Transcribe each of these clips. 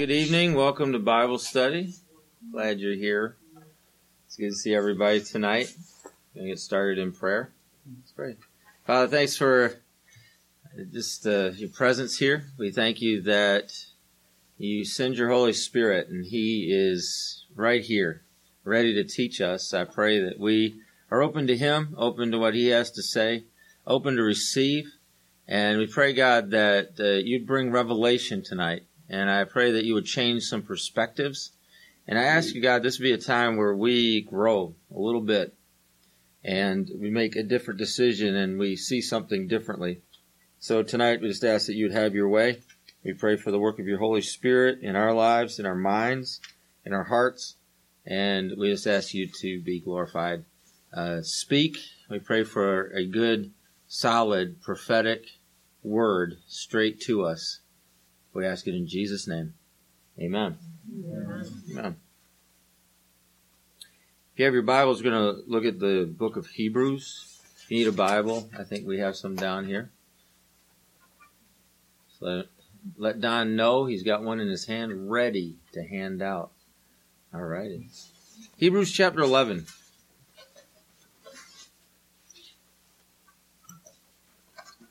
good evening. Welcome to Bible study. Glad you're here. It's good to see everybody tonight. Gonna get started in prayer. That's great. Father, thanks for just uh, your presence here. We thank you that you send your Holy Spirit and He is right here, ready to teach us. I pray that we are open to Him, open to what He has to say, open to receive. And we pray, God, that uh, you'd bring revelation tonight. And I pray that you would change some perspectives. And I ask you, God, this would be a time where we grow a little bit and we make a different decision and we see something differently. So tonight we just ask that you would have your way. We pray for the work of your Holy Spirit in our lives, in our minds, in our hearts. And we just ask you to be glorified. Uh, speak. We pray for a good, solid, prophetic word straight to us. We ask it in Jesus' name. Amen. Amen. Amen. If you have your Bibles, we're going to look at the book of Hebrews. If you need a Bible, I think we have some down here. So let, let Don know he's got one in his hand ready to hand out. All righty. Hebrews chapter 11.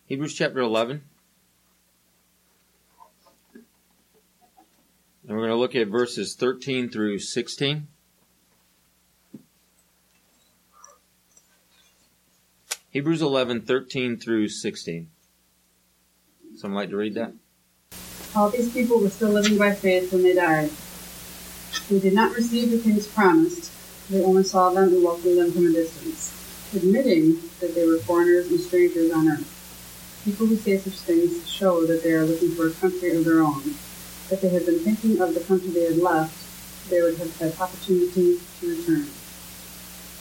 Hebrews chapter 11. And we're going to look at verses 13 through 16. Hebrews 11, 13 through 16. Someone like to read that? All these people were still living by faith when they died. They did not receive the things promised. They only saw them and welcomed them from a distance, admitting that they were foreigners and strangers on earth. People who say such things show that they are looking for a country of their own if they had been thinking of the country they had left, they would have had opportunity to return.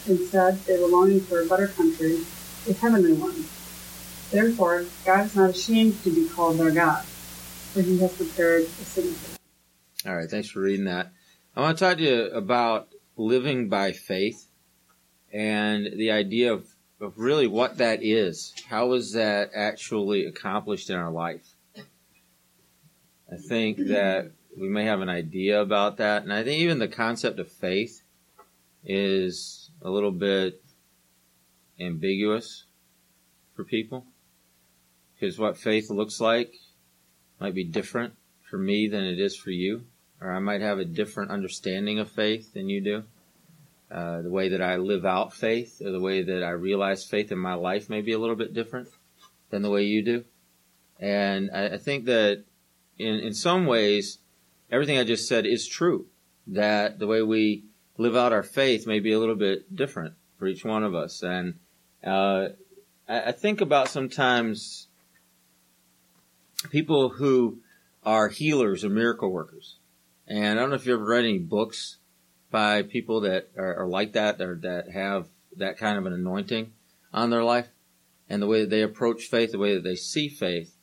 Instead, they were longing for a better country, a heavenly one. Therefore, God is not ashamed to be called their God, for he has prepared a city for them. All right, thanks for reading that. I want to talk to you about living by faith and the idea of, of really what that is. How is that actually accomplished in our life? I think that we may have an idea about that. And I think even the concept of faith is a little bit ambiguous for people. Because what faith looks like might be different for me than it is for you. Or I might have a different understanding of faith than you do. Uh, the way that I live out faith or the way that I realize faith in my life may be a little bit different than the way you do. And I, I think that in, in some ways, everything I just said is true. That the way we live out our faith may be a little bit different for each one of us. And uh, I, I think about sometimes people who are healers or miracle workers. And I don't know if you've ever read any books by people that are, are like that or that have that kind of an anointing on their life and the way that they approach faith, the way that they see faith.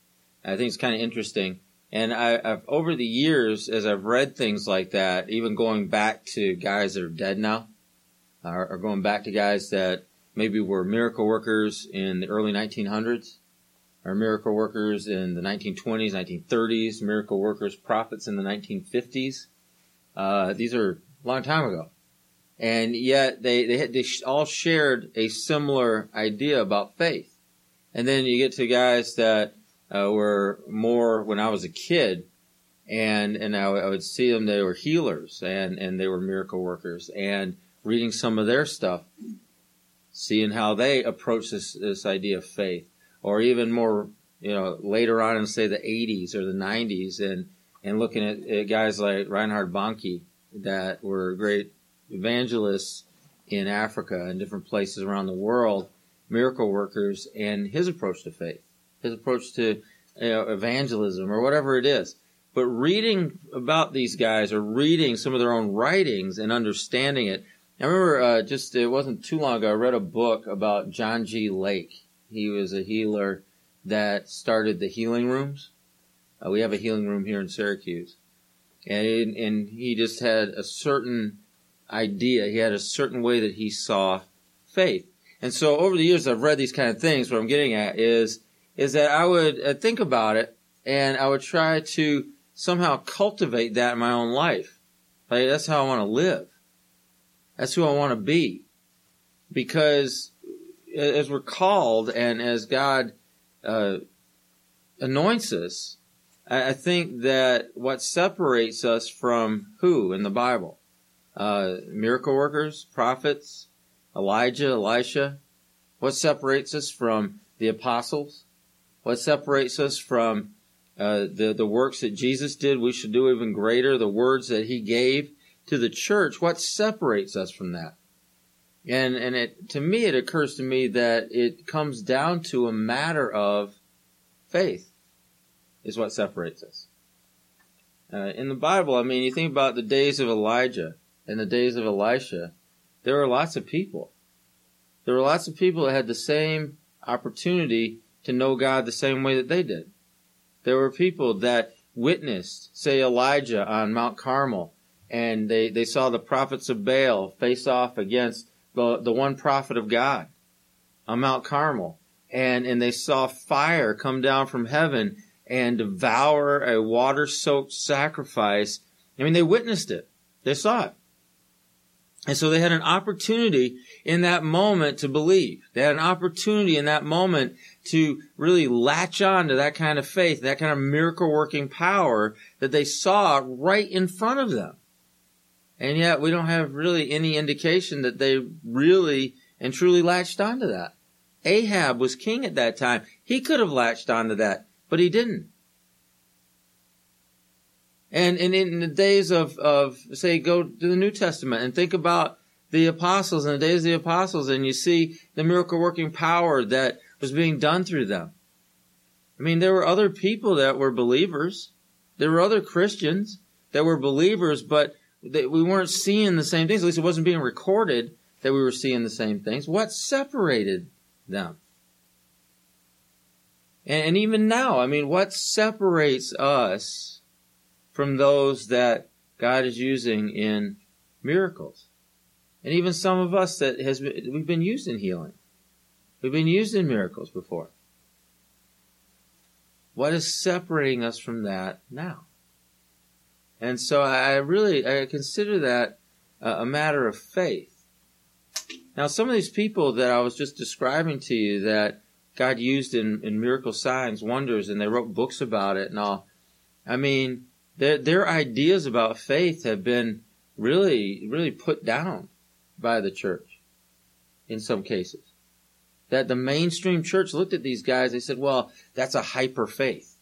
I think it's kind of interesting. And I, have over the years, as I've read things like that, even going back to guys that are dead now, or, or going back to guys that maybe were miracle workers in the early 1900s, or miracle workers in the 1920s, 1930s, miracle workers, prophets in the 1950s. Uh, these are a long time ago. And yet they, they, had, they all shared a similar idea about faith. And then you get to guys that uh, were more when I was a kid, and and I, I, would see them. They were healers and and they were miracle workers, and reading some of their stuff, seeing how they approach this this idea of faith, or even more, you know, later on in say the 80s or the 90s, and and looking at, at guys like Reinhard Bonnke that were great evangelists in Africa and different places around the world, miracle workers, and his approach to faith his approach to you know, evangelism or whatever it is. But reading about these guys or reading some of their own writings and understanding it. I remember uh, just it wasn't too long ago I read a book about John G. Lake. He was a healer that started the healing rooms. Uh, we have a healing room here in Syracuse, and and he just had a certain idea. He had a certain way that he saw faith. And so over the years I've read these kind of things. What I'm getting at is is that I would uh, think about it and I would try to somehow cultivate that in my own life. Like that's how I want to live. That's who I want to be. Because as we're called and as God uh, anoints us, I think that what separates us from who in the Bible? Uh, miracle workers, prophets, Elijah, Elisha. What separates us from the apostles? What separates us from uh, the the works that Jesus did? We should do even greater. The words that He gave to the church. What separates us from that? And and it to me it occurs to me that it comes down to a matter of faith is what separates us. Uh, in the Bible, I mean, you think about the days of Elijah and the days of Elisha, there were lots of people. There were lots of people that had the same opportunity to know God the same way that they did. There were people that witnessed, say, Elijah on Mount Carmel, and they, they saw the prophets of Baal face off against the, the one prophet of God on Mount Carmel. And, and they saw fire come down from heaven and devour a water soaked sacrifice. I mean, they witnessed it. They saw it. And so they had an opportunity in that moment to believe. They had an opportunity in that moment to really latch on to that kind of faith, that kind of miracle working power that they saw right in front of them. And yet we don't have really any indication that they really and truly latched onto that. Ahab was king at that time. He could have latched onto that but he didn't. And, and in the days of, of, say, go to the New Testament and think about the apostles and the days of the apostles and you see the miracle working power that was being done through them. I mean, there were other people that were believers. There were other Christians that were believers, but they, we weren't seeing the same things. At least it wasn't being recorded that we were seeing the same things. What separated them? And, and even now, I mean, what separates us from those that God is using in miracles? And even some of us that has been, we've been used in healing. We've been used in miracles before. What is separating us from that now? And so I really I consider that a matter of faith. Now, some of these people that I was just describing to you that God used in, in miracle signs, wonders, and they wrote books about it and all. I mean, their, their ideas about faith have been really, really put down by the church in some cases. That the mainstream church looked at these guys, they said, well, that's a hyper faith.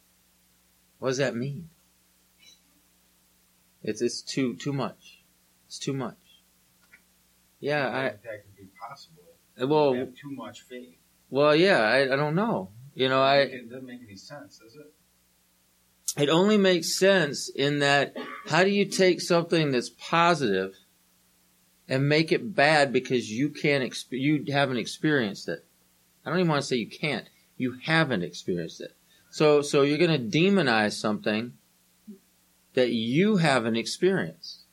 What does that mean? It's, it's too, too much. It's too much. Yeah, I. That could be possible. Uh, well, have too much faith. Well, yeah, I, I don't know. You know, I. It doesn't make any sense, does it? It only makes sense in that how do you take something that's positive and make it bad because you can't exp- you haven't experienced it. I don't even want to say you can't. You haven't experienced it. So so you're going to demonize something that you haven't experienced.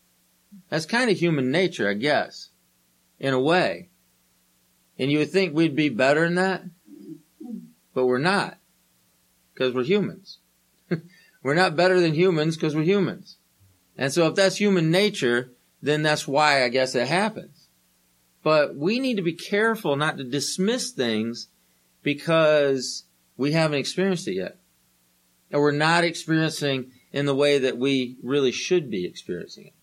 That's kind of human nature, I guess, in a way. And you would think we'd be better than that, but we're not, because we're humans. we're not better than humans because we're humans. And so if that's human nature, then that's why I guess it happens. But we need to be careful not to dismiss things because we haven't experienced it yet. Or we're not experiencing in the way that we really should be experiencing it.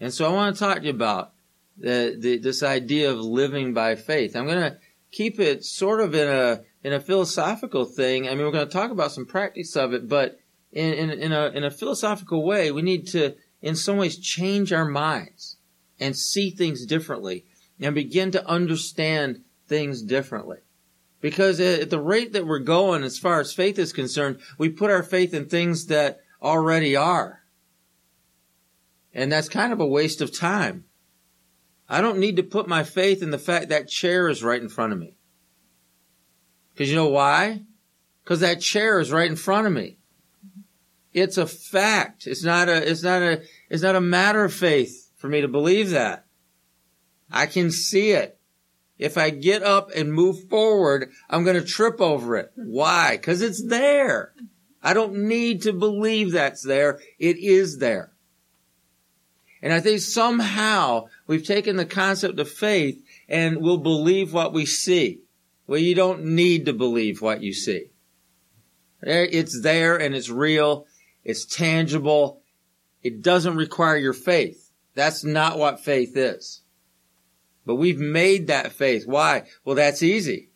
And so I want to talk to you about the, the, this idea of living by faith. I'm going to keep it sort of in a in a philosophical thing. I mean, we're going to talk about some practice of it, but in, in, in a in a philosophical way, we need to, in some ways, change our minds and see things differently and begin to understand things differently. Because at the rate that we're going, as far as faith is concerned, we put our faith in things that already are. And that's kind of a waste of time. I don't need to put my faith in the fact that chair is right in front of me. Cause you know why? Cause that chair is right in front of me. It's a fact. It's not a, it's not a, it's not a matter of faith for me to believe that. I can see it. If I get up and move forward, I'm going to trip over it. Why? Cause it's there. I don't need to believe that's there. It is there. And I think somehow we've taken the concept of faith and we'll believe what we see. Well, you don't need to believe what you see. Eh, it's there and it's real. It's tangible. It doesn't require your faith. That's not what faith is. But we've made that faith. Why? Well, that's easy.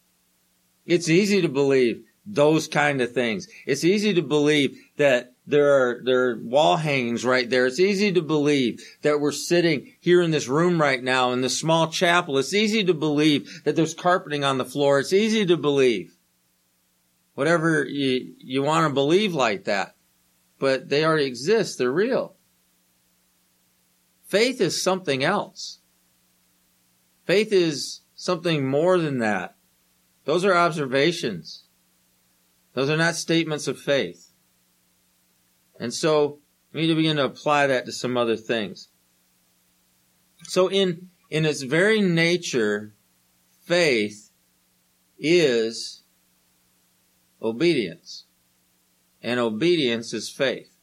It's easy to believe those kind of things. It's easy to believe that there are, there are wall hangings right there. It's easy to believe that we're sitting here in this room right now in this small chapel. It's easy to believe that there's carpeting on the floor. It's easy to believe whatever you, you want to believe like that. But they already exist. They're real. Faith is something else. Faith is something more than that. Those are observations. Those are not statements of faith. And so we need to begin to apply that to some other things. So in, in its very nature, faith is obedience. And obedience is faith.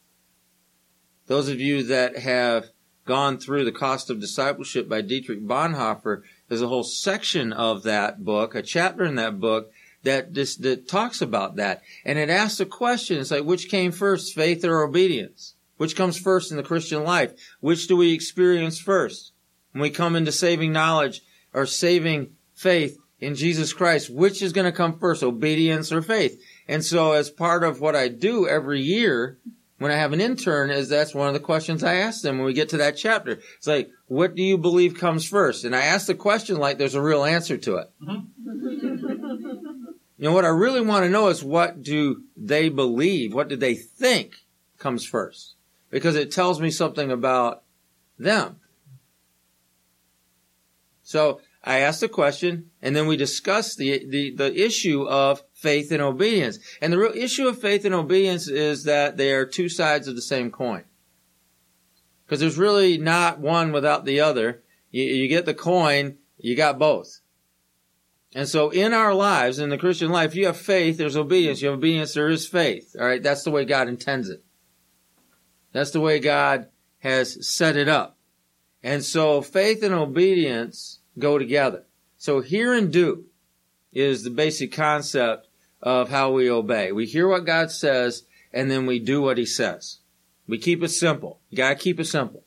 Those of you that have gone through the cost of discipleship by Dietrich Bonhoeffer, there's a whole section of that book, a chapter in that book that that talks about that. And it asks a question. It's like, which came first, faith or obedience? Which comes first in the Christian life? Which do we experience first? When we come into saving knowledge or saving faith in Jesus Christ, which is going to come first, obedience or faith? And so as part of what I do every year, when I have an intern, is that's one of the questions I ask them when we get to that chapter. It's like, what do you believe comes first? And I ask the question like there's a real answer to it. Mm-hmm. you know, what I really want to know is what do they believe? What do they think comes first? Because it tells me something about them. So I ask the question and then we discuss the, the, the issue of faith and obedience. And the real issue of faith and obedience is that they are two sides of the same coin. Because there's really not one without the other. You, you get the coin, you got both. And so in our lives, in the Christian life, you have faith, there's obedience. You have obedience, there is faith. All right. That's the way God intends it. That's the way God has set it up. And so faith and obedience go together. So hear and do is the basic concept of how we obey. We hear what God says and then we do what he says. We keep it simple. You gotta keep it simple.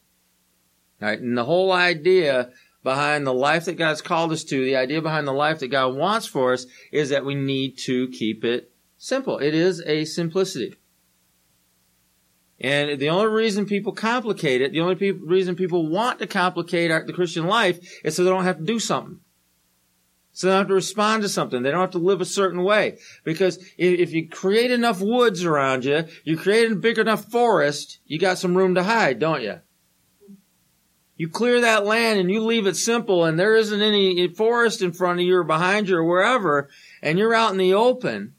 Right? And the whole idea behind the life that God's called us to, the idea behind the life that God wants for us is that we need to keep it simple. It is a simplicity. And the only reason people complicate it, the only pe- reason people want to complicate our, the Christian life is so they don't have to do something. So they don't have to respond to something. They don't have to live a certain way. Because if, you create enough woods around you, you create a big enough forest, you got some room to hide, don't you? You clear that land and you leave it simple and there isn't any forest in front of you or behind you or wherever, and you're out in the open,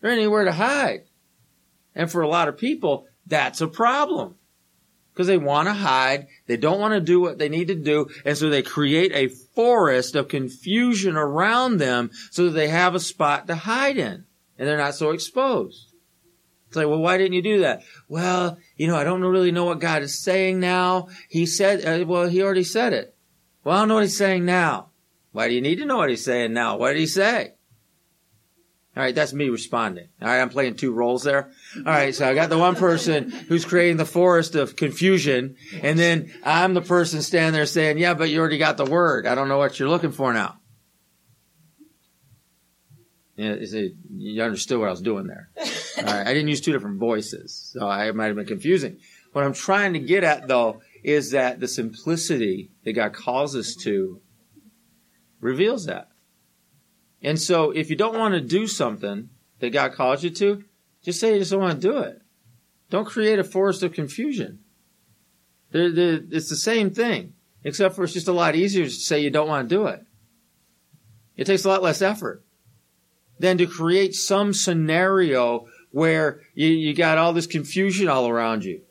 there ain't anywhere to hide. And for a lot of people, that's a problem because they want to hide. They don't want to do what they need to do. And so they create a forest of confusion around them so that they have a spot to hide in and they're not so exposed. It's like, well, why didn't you do that? Well, you know, I don't really know what God is saying now. He said, uh, well, he already said it. Well, I don't know what he's saying now. Why do you need to know what he's saying now? What did he say? All right, that's me responding. All right, I'm playing two roles there. All right, so I got the one person who's creating the forest of confusion, and then I'm the person standing there saying, "Yeah, but you already got the word. I don't know what you're looking for now." Yeah, you understood what I was doing there. All right, I didn't use two different voices, so I might have been confusing. What I'm trying to get at, though, is that the simplicity that God calls us to reveals that. And so if you don't want to do something that God calls you to, just say you just don't want to do it. Don't create a forest of confusion. They're, they're, it's the same thing, except for it's just a lot easier to say you don't want to do it. It takes a lot less effort than to create some scenario where you, you got all this confusion all around you.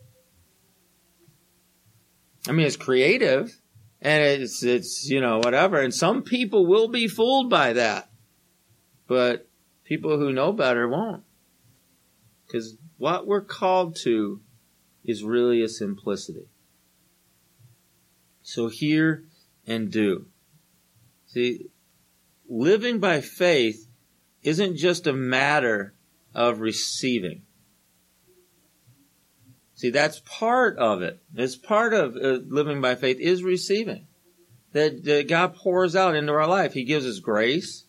I mean, it's creative and it's, it's, you know, whatever. And some people will be fooled by that but people who know better won't. Because what we're called to is really a simplicity. So hear and do. See, living by faith isn't just a matter of receiving. See, that's part of it. It's part of uh, living by faith is receiving. That, that God pours out into our life. He gives us grace.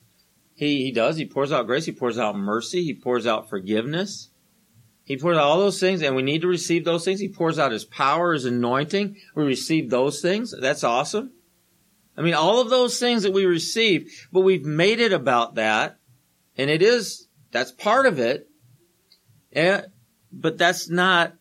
He, he does. He pours out grace. He pours out mercy. He pours out forgiveness. He pours out all those things and we need to receive those things. He pours out his power, his anointing. We receive those things. That's awesome. I mean, all of those things that we receive, but we've made it about that. And it is, that's part of it. And, but that's not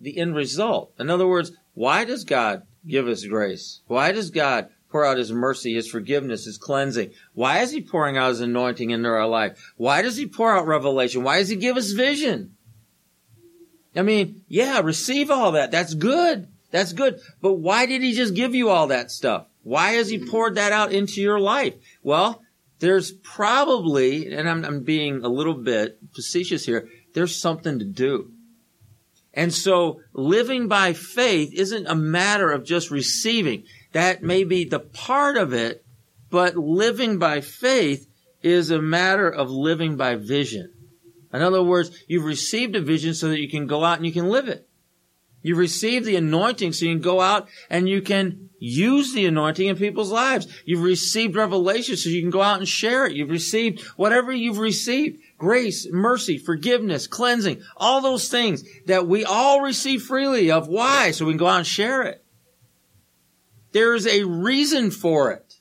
the end result. In other words, why does God give us grace? Why does God pour out his mercy, his forgiveness, his cleansing? Why is he pouring out his anointing into our life? Why does he pour out revelation? Why does he give us vision? I mean, yeah, receive all that. That's good. That's good. But why did he just give you all that stuff? Why has he poured that out into your life? Well, there's probably, and I'm, I'm being a little bit facetious here, there's something to do. And so living by faith isn't a matter of just receiving. That may be the part of it, but living by faith is a matter of living by vision. In other words, you've received a vision so that you can go out and you can live it. You've received the anointing so you can go out and you can use the anointing in people's lives. You've received revelation so you can go out and share it. You've received whatever you've received grace, mercy, forgiveness, cleansing, all those things that we all receive freely of. Why? So we can go out and share it. There's a reason for it.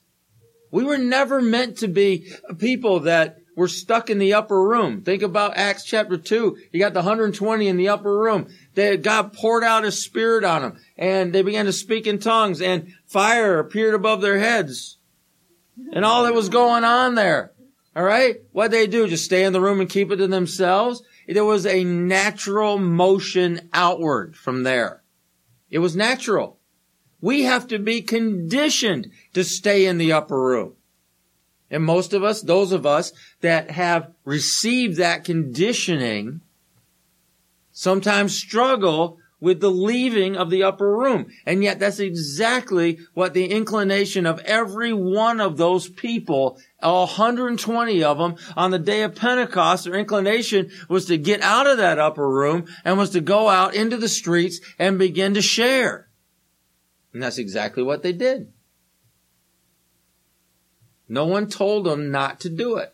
We were never meant to be people that were stuck in the upper room. Think about Acts chapter 2. You got the 120 in the upper room. They, God poured out his spirit on them and they began to speak in tongues and fire appeared above their heads and all that was going on there. All right. What they do? Just stay in the room and keep it to themselves. There was a natural motion outward from there. It was natural. We have to be conditioned to stay in the upper room. And most of us, those of us that have received that conditioning, sometimes struggle with the leaving of the upper room. And yet that's exactly what the inclination of every one of those people, all 120 of them on the day of Pentecost, their inclination was to get out of that upper room and was to go out into the streets and begin to share. And that's exactly what they did. No one told them not to do it.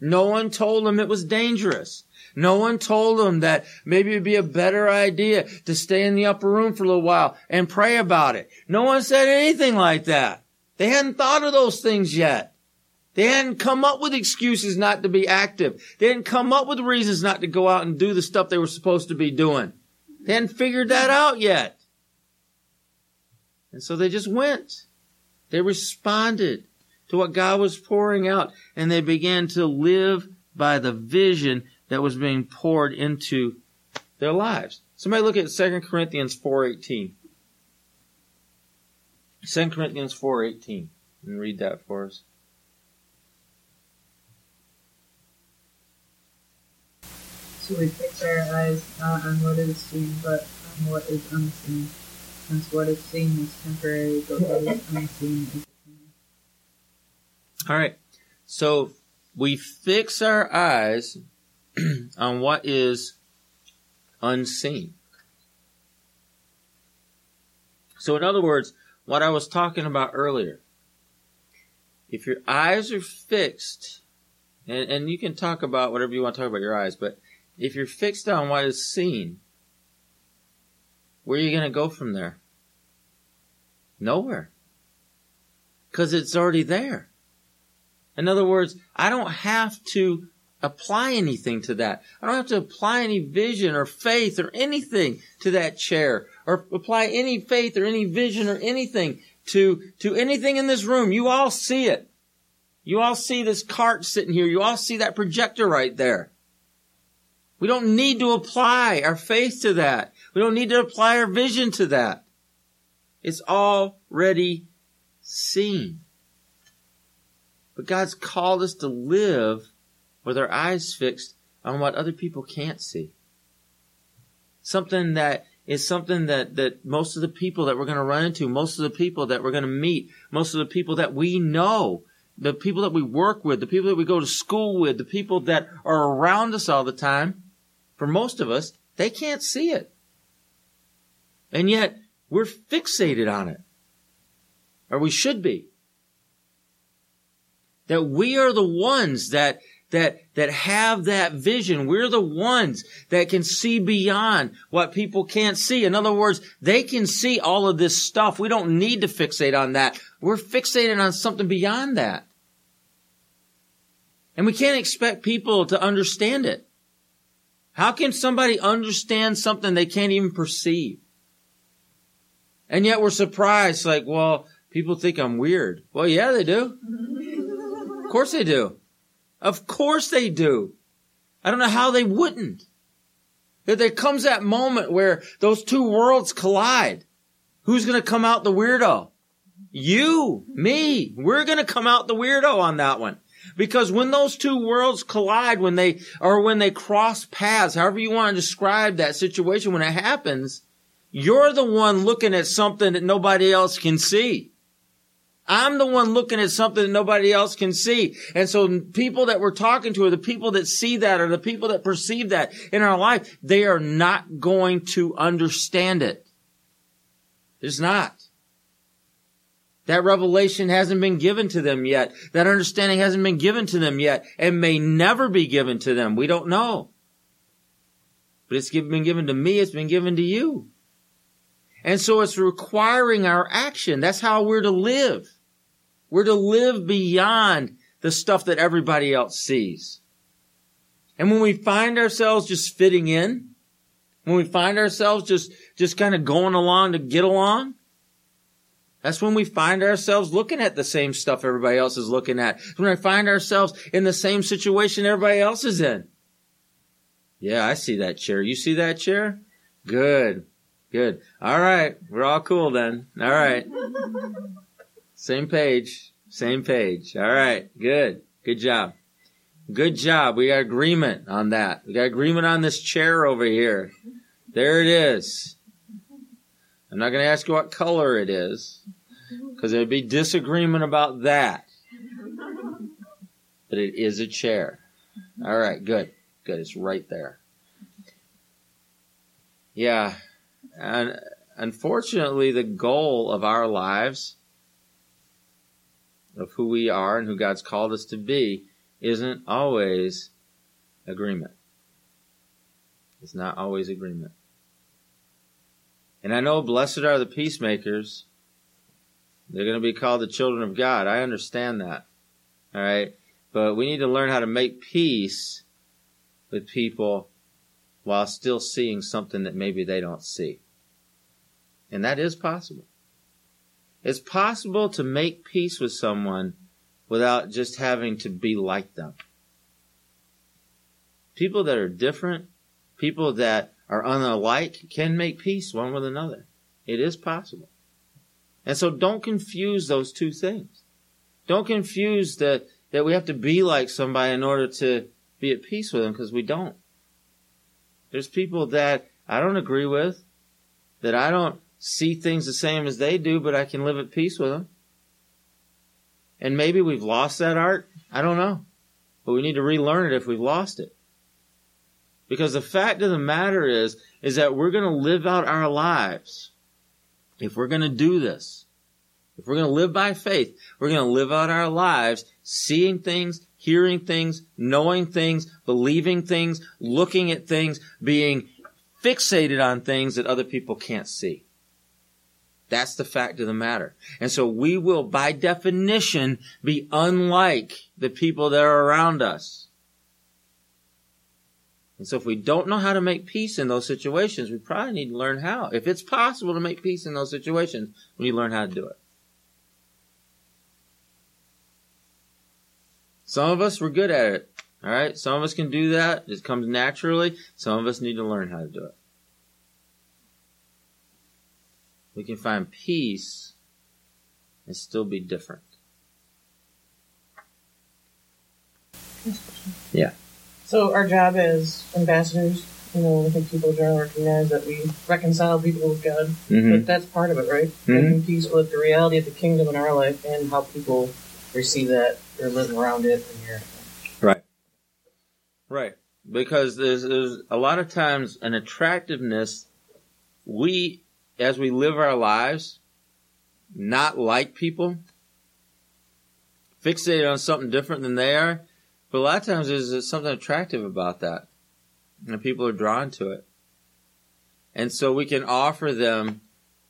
No one told them it was dangerous. No one told them that maybe it'd be a better idea to stay in the upper room for a little while and pray about it. No one said anything like that. They hadn't thought of those things yet. They hadn't come up with excuses not to be active. They hadn't come up with reasons not to go out and do the stuff they were supposed to be doing. They hadn't figured that out yet. And so they just went. They responded to what God was pouring out and they began to live by the vision that was being poured into their lives. Somebody look at 2 Corinthians 4.18. 2 Corinthians 4.18 and read that for us. So we fix our eyes not on what is seen, but on what is unseen. Since what is seen is temporary, but what is unseen is eternal. All right. So we fix our eyes on what is unseen. So, in other words, what I was talking about earlier, if your eyes are fixed, and, and you can talk about whatever you want to talk about your eyes, but if you're fixed on what is seen, where are you going to go from there? Nowhere. Because it's already there. In other words, I don't have to apply anything to that. I don't have to apply any vision or faith or anything to that chair or apply any faith or any vision or anything to, to anything in this room. You all see it. You all see this cart sitting here. You all see that projector right there. We don't need to apply our faith to that. We don't need to apply our vision to that. It's already seen. But God's called us to live with our eyes fixed on what other people can't see. Something that is something that, that most of the people that we're going to run into, most of the people that we're going to meet, most of the people that we know, the people that we work with, the people that we go to school with, the people that are around us all the time, for most of us, they can't see it. And yet, we're fixated on it. Or we should be. That we are the ones that that, that have that vision. We're the ones that can see beyond what people can't see. In other words, they can see all of this stuff. We don't need to fixate on that. We're fixated on something beyond that. And we can't expect people to understand it. How can somebody understand something they can't even perceive? And yet we're surprised, like, well, people think I'm weird. Well, yeah, they do. of course they do. Of course they do. I don't know how they wouldn't. That there comes that moment where those two worlds collide. Who's going to come out the weirdo? You, me. We're going to come out the weirdo on that one. Because when those two worlds collide, when they, or when they cross paths, however you want to describe that situation, when it happens, you're the one looking at something that nobody else can see. I'm the one looking at something that nobody else can see. And so people that we're talking to are the people that see that or the people that perceive that in our life. They are not going to understand it. It's not. That revelation hasn't been given to them yet. That understanding hasn't been given to them yet and may never be given to them. We don't know. But it's been given to me. It's been given to you. And so it's requiring our action. That's how we're to live. We're to live beyond the stuff that everybody else sees. And when we find ourselves just fitting in, when we find ourselves just, just kind of going along to get along, that's when we find ourselves looking at the same stuff everybody else is looking at. When we find ourselves in the same situation everybody else is in. Yeah, I see that chair. You see that chair? Good. Good. All right. We're all cool then. All right. Same page. Same page. All right. Good. Good job. Good job. We got agreement on that. We got agreement on this chair over here. There it is. I'm not going to ask you what color it is because there'd be disagreement about that. But it is a chair. All right. Good. Good. It's right there. Yeah. And unfortunately, the goal of our lives of who we are and who God's called us to be isn't always agreement. It's not always agreement. And I know blessed are the peacemakers. They're going to be called the children of God. I understand that. All right. But we need to learn how to make peace with people while still seeing something that maybe they don't see. And that is possible. It's possible to make peace with someone without just having to be like them. People that are different, people that are unlike can make peace one with another. It is possible. And so don't confuse those two things. Don't confuse that, that we have to be like somebody in order to be at peace with them because we don't. There's people that I don't agree with, that I don't see things the same as they do, but I can live at peace with them. And maybe we've lost that art. I don't know. But we need to relearn it if we've lost it. Because the fact of the matter is, is that we're going to live out our lives. If we're going to do this, if we're going to live by faith, we're going to live out our lives seeing things, hearing things, knowing things, believing things, looking at things, being fixated on things that other people can't see. That's the fact of the matter. And so we will, by definition, be unlike the people that are around us. And so if we don't know how to make peace in those situations, we probably need to learn how. If it's possible to make peace in those situations, we need to learn how to do it. Some of us, we're good at it. All right. Some of us can do that. It comes naturally. Some of us need to learn how to do it. We can find peace and still be different. Yeah. So our job as ambassadors, you know, I think people generally recognize that we reconcile people with God. Mm-hmm. But that's part of it, right? Mhm. Making peace with the reality of the kingdom in our life and how people receive that or live around it and your Right. Right. Because there's, there's a lot of times an attractiveness, we, as we live our lives, not like people, fixated on something different than they are, but a lot of times there's, something attractive about that. And people are drawn to it. And so we can offer them,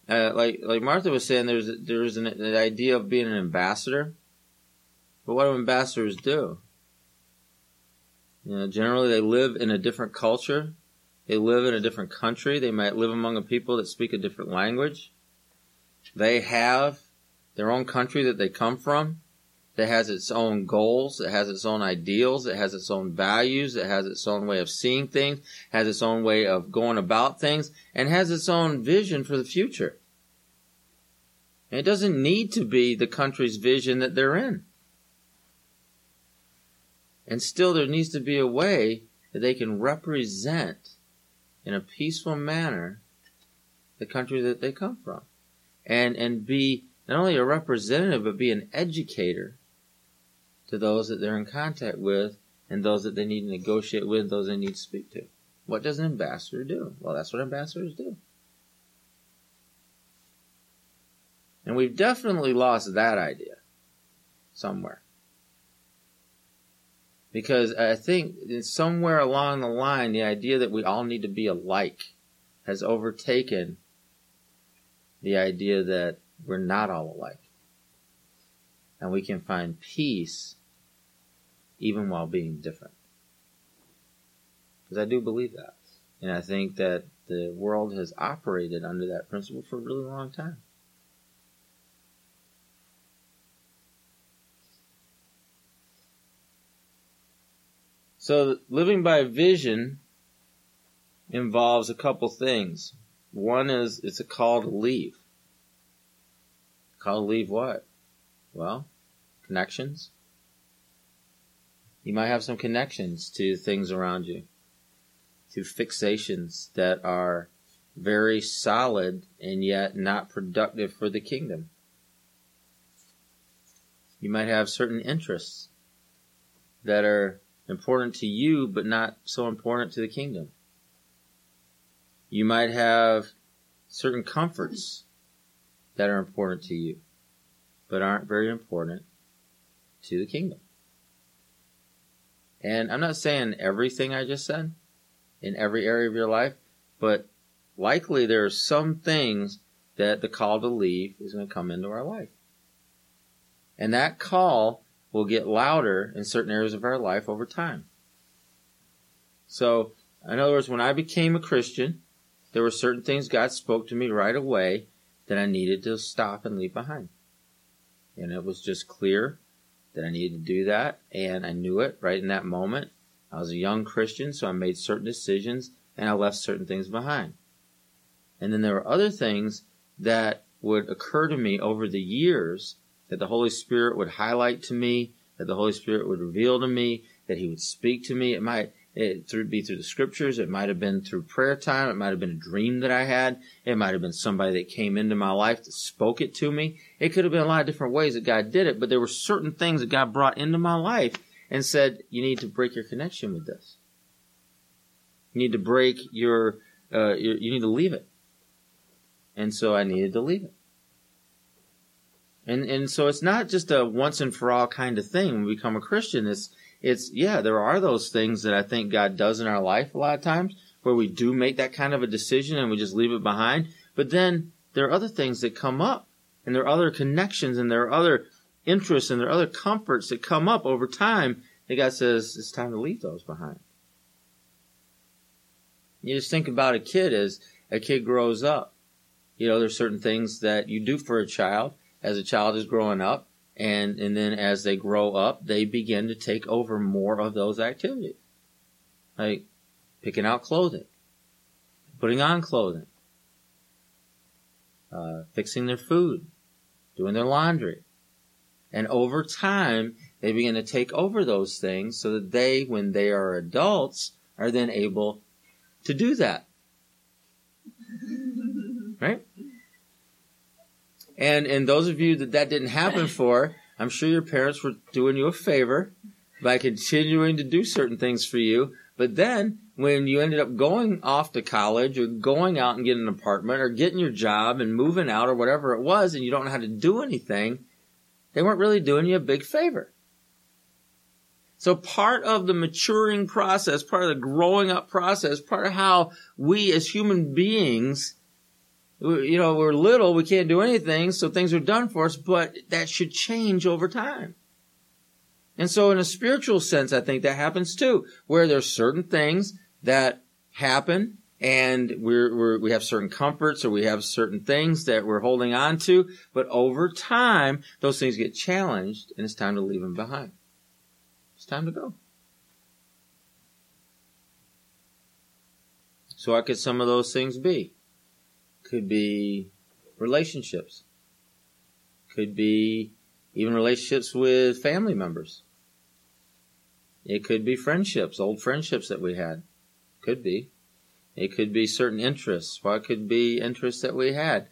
uh, like, like Martha was saying, there's, there's an, an idea of being an ambassador. But what do ambassadors do? You know, generally they live in a different culture. They live in a different country. They might live among a people that speak a different language. They have their own country that they come from that has its own goals, it has its own ideals, it has its own values, it has its own way of seeing things, has its own way of going about things, and has its own vision for the future. And it doesn't need to be the country's vision that they're in. And still there needs to be a way that they can represent in a peaceful manner the country that they come from. And, and be not only a representative, but be an educator to those that they're in contact with and those that they need to negotiate with, those they need to speak to. What does an ambassador do? Well, that's what ambassadors do. And we've definitely lost that idea somewhere. Because I think somewhere along the line, the idea that we all need to be alike has overtaken the idea that we're not all alike. And we can find peace even while being different. Because I do believe that. And I think that the world has operated under that principle for a really long time. So living by vision involves a couple things. One is it's a call to leave. Call to leave what? Well, connections. You might have some connections to things around you, to fixations that are very solid and yet not productive for the kingdom. You might have certain interests that are important to you, but not so important to the kingdom. You might have certain comforts that are important to you, but aren't very important to the kingdom. And I'm not saying everything I just said in every area of your life, but likely there are some things that the call to leave is going to come into our life. And that call will get louder in certain areas of our life over time. So, in other words, when I became a Christian, there were certain things God spoke to me right away that I needed to stop and leave behind. And it was just clear that I needed to do that, and I knew it right in that moment. I was a young Christian, so I made certain decisions and I left certain things behind. And then there were other things that would occur to me over the years that the Holy Spirit would highlight to me, that the Holy Spirit would reveal to me, that He would speak to me. It might it through be through the scriptures. It might have been through prayer time. It might have been a dream that I had. It might have been somebody that came into my life that spoke it to me. It could have been a lot of different ways that God did it, but there were certain things that God brought into my life and said, you need to break your connection with this. You need to break your, uh, your you need to leave it. And so I needed to leave it. And, and so it's not just a once and for all kind of thing when we become a Christian. It's, it's, yeah, there are those things that I think God does in our life a lot of times where we do make that kind of a decision and we just leave it behind. But then there are other things that come up and there are other connections and there are other interests and there are other comforts that come up over time that God says it's time to leave those behind. You just think about a kid as a kid grows up. You know, there's certain things that you do for a child as a child is growing up and and then as they grow up they begin to take over more of those activities like picking out clothing putting on clothing uh, fixing their food doing their laundry and over time they begin to take over those things so that they, when they are adults, are then able to do that. Right? And, and those of you that that didn't happen for, I'm sure your parents were doing you a favor by continuing to do certain things for you. But then when you ended up going off to college or going out and getting an apartment or getting your job and moving out or whatever it was and you don't know how to do anything, they weren't really doing you a big favor. So part of the maturing process, part of the growing up process, part of how we as human beings, you know, we're little, we can't do anything, so things are done for us, but that should change over time. And so in a spiritual sense, I think that happens too, where there's certain things that happen and we're, we're, we have certain comforts or we have certain things that we're holding on to, but over time, those things get challenged and it's time to leave them behind. It's time to go. So what could some of those things be? Could be relationships. Could be even relationships with family members. It could be friendships, old friendships that we had. Could be. It could be certain interests. What could be interests that we had?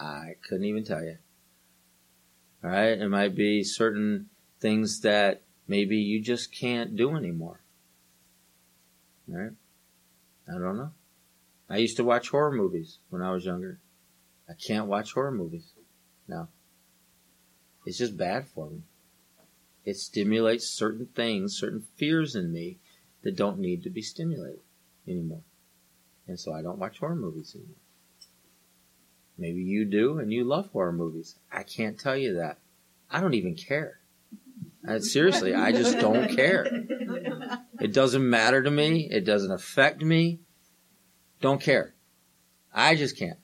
I couldn't even tell you. All right. It might be certain things that maybe you just can't do anymore. All right. I don't know. I used to watch horror movies when I was younger. I can't watch horror movies now. It's just bad for me. It stimulates certain things, certain fears in me that don't need to be stimulated anymore. And so I don't watch horror movies anymore. Maybe you do and you love horror movies. I can't tell you that. I don't even care. I, seriously, I just don't care. It doesn't matter to me. It doesn't affect me. Don't care. I just can't.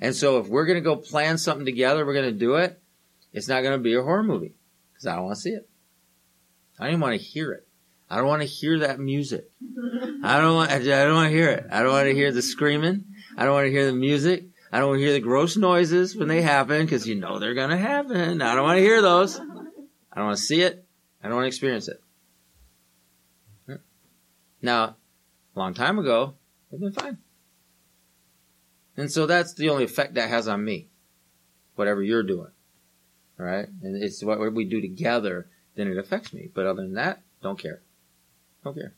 And so if we're going to go plan something together, we're going to do it. It's not going to be a horror movie because I don't want to see it. I don't even want to hear it. I don't want to hear that music. I don't want, I don't want to hear it. I don't want to hear the screaming. I don't want to hear the music. I don't want to hear the gross noises when they happen because you know they're going to happen. I don't want to hear those. I don't want to see it. I don't want to experience it. Now, a long time ago, it'd been fine. And so that's the only effect that has on me. Whatever you're doing. Alright? And it's what we do together, then it affects me. But other than that, don't care. Don't care.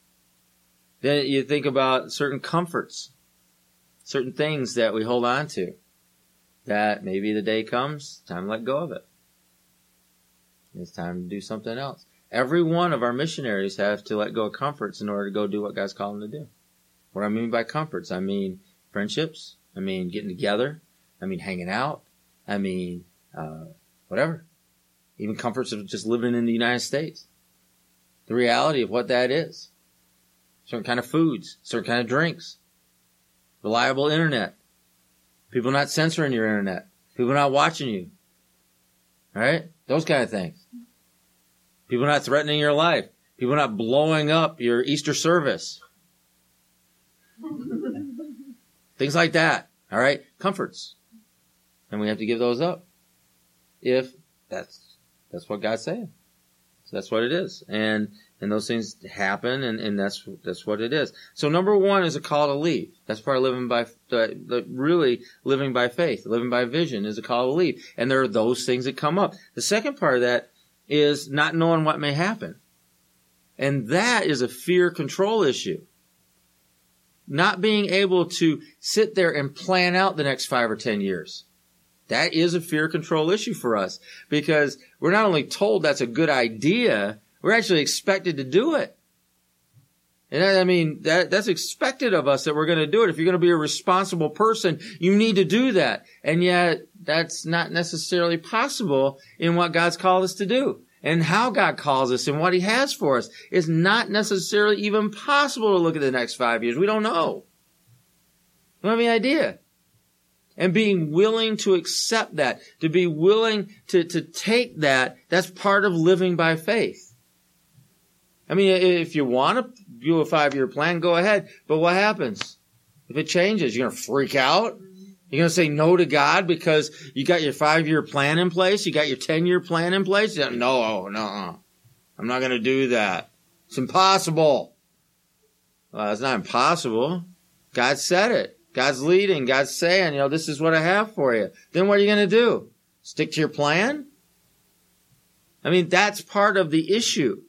Then you think about certain comforts, certain things that we hold on to, that maybe the day comes, time to let go of it. It's time to do something else. Every one of our missionaries have to let go of comforts in order to go do what God's calling them to do. What I mean by comforts, I mean friendships, I mean getting together, I mean hanging out, I mean uh, whatever. Even comforts of just living in the United States. The reality of what that is. Certain kind of foods, certain kind of drinks, reliable internet, people not censoring your internet, people not watching you, right? Those kind of things. People not threatening your life, people not blowing up your Easter service. Things like that. All right. Comforts. And we have to give those up. If that's, that's what God's saying. So that's what it is. And, and those things happen and, and that's, that's what it is. So number one is a call to leave. That's part of living by, the, the, really living by faith, living by vision is a call to leave. And there are those things that come up. The second part of that is not knowing what may happen. And that is a fear control issue not being able to sit there and plan out the next five or ten years. That is a fear control issue for us because we're not only told that's a good idea, we're actually expected to do it. And I mean, that, that's expected of us that we're going to do it. If you're going to be a responsible person, you need to do that. And yet that's not necessarily possible in what God's called us to do and how God calls us and what He has for us is not necessarily even possible to look at the next five years. We don't know. We don't have any idea. And being willing to accept that, to be willing to, to take that, that's part of living by faith. I mean, if you want to do a five year plan, go ahead. But what happens? If it changes, you're going to freak out. You're going to say no to God because you got your five year plan in place. You got your 10 year plan in place. No, no. I'm not going to do that. It's impossible. Well, it's not impossible. God said it. God's leading. God's saying, you know, this is what I have for you. Then what are you going to do? Stick to your plan? I mean, that's part of the issue.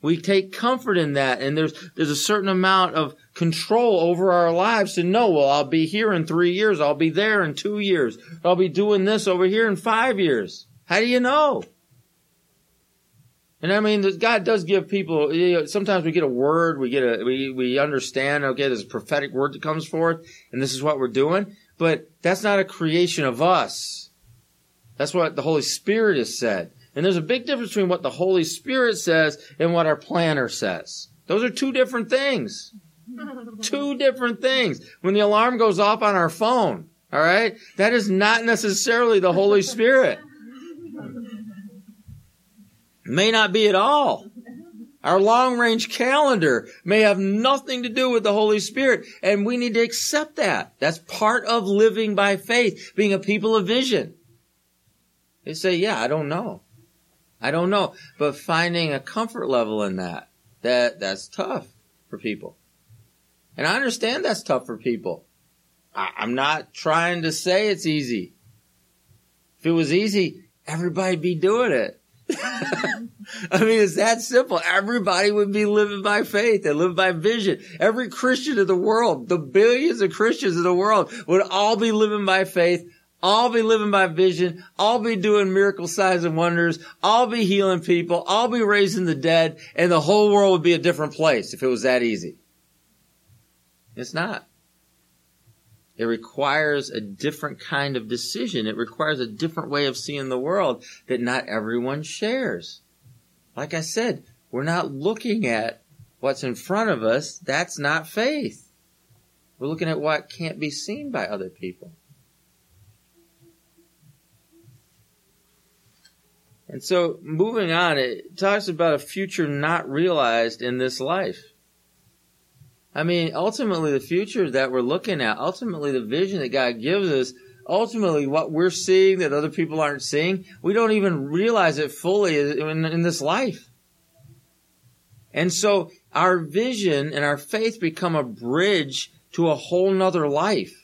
We take comfort in that and there's, there's a certain amount of control over our lives to know, well, I'll be here in three years. I'll be there in two years. I'll be doing this over here in five years. How do you know? And I mean, God does give people, you know, sometimes we get a word, we get a, we, we understand, okay, there's a prophetic word that comes forth and this is what we're doing, but that's not a creation of us. That's what the Holy Spirit has said. And there's a big difference between what the Holy Spirit says and what our planner says. Those are two different things. Two different things. When the alarm goes off on our phone, all right, that is not necessarily the Holy Spirit. May not be at all. Our long range calendar may have nothing to do with the Holy Spirit, and we need to accept that. That's part of living by faith, being a people of vision. They say, yeah, I don't know. I don't know. But finding a comfort level in that, that, that's tough for people. And I understand that's tough for people. I, I'm not trying to say it's easy. If it was easy, everybody'd be doing it. I mean, it's that simple. Everybody would be living by faith and live by vision. Every Christian in the world, the billions of Christians in the world would all be living by faith, all be living by vision, all be doing miracle signs and wonders, all be healing people, all be raising the dead, and the whole world would be a different place if it was that easy. It's not. It requires a different kind of decision. It requires a different way of seeing the world that not everyone shares. Like I said, we're not looking at what's in front of us. That's not faith. We're looking at what can't be seen by other people. And so moving on, it talks about a future not realized in this life. I mean, ultimately the future that we're looking at, ultimately the vision that God gives us, ultimately what we're seeing that other people aren't seeing, we don't even realize it fully in, in this life. And so our vision and our faith become a bridge to a whole nother life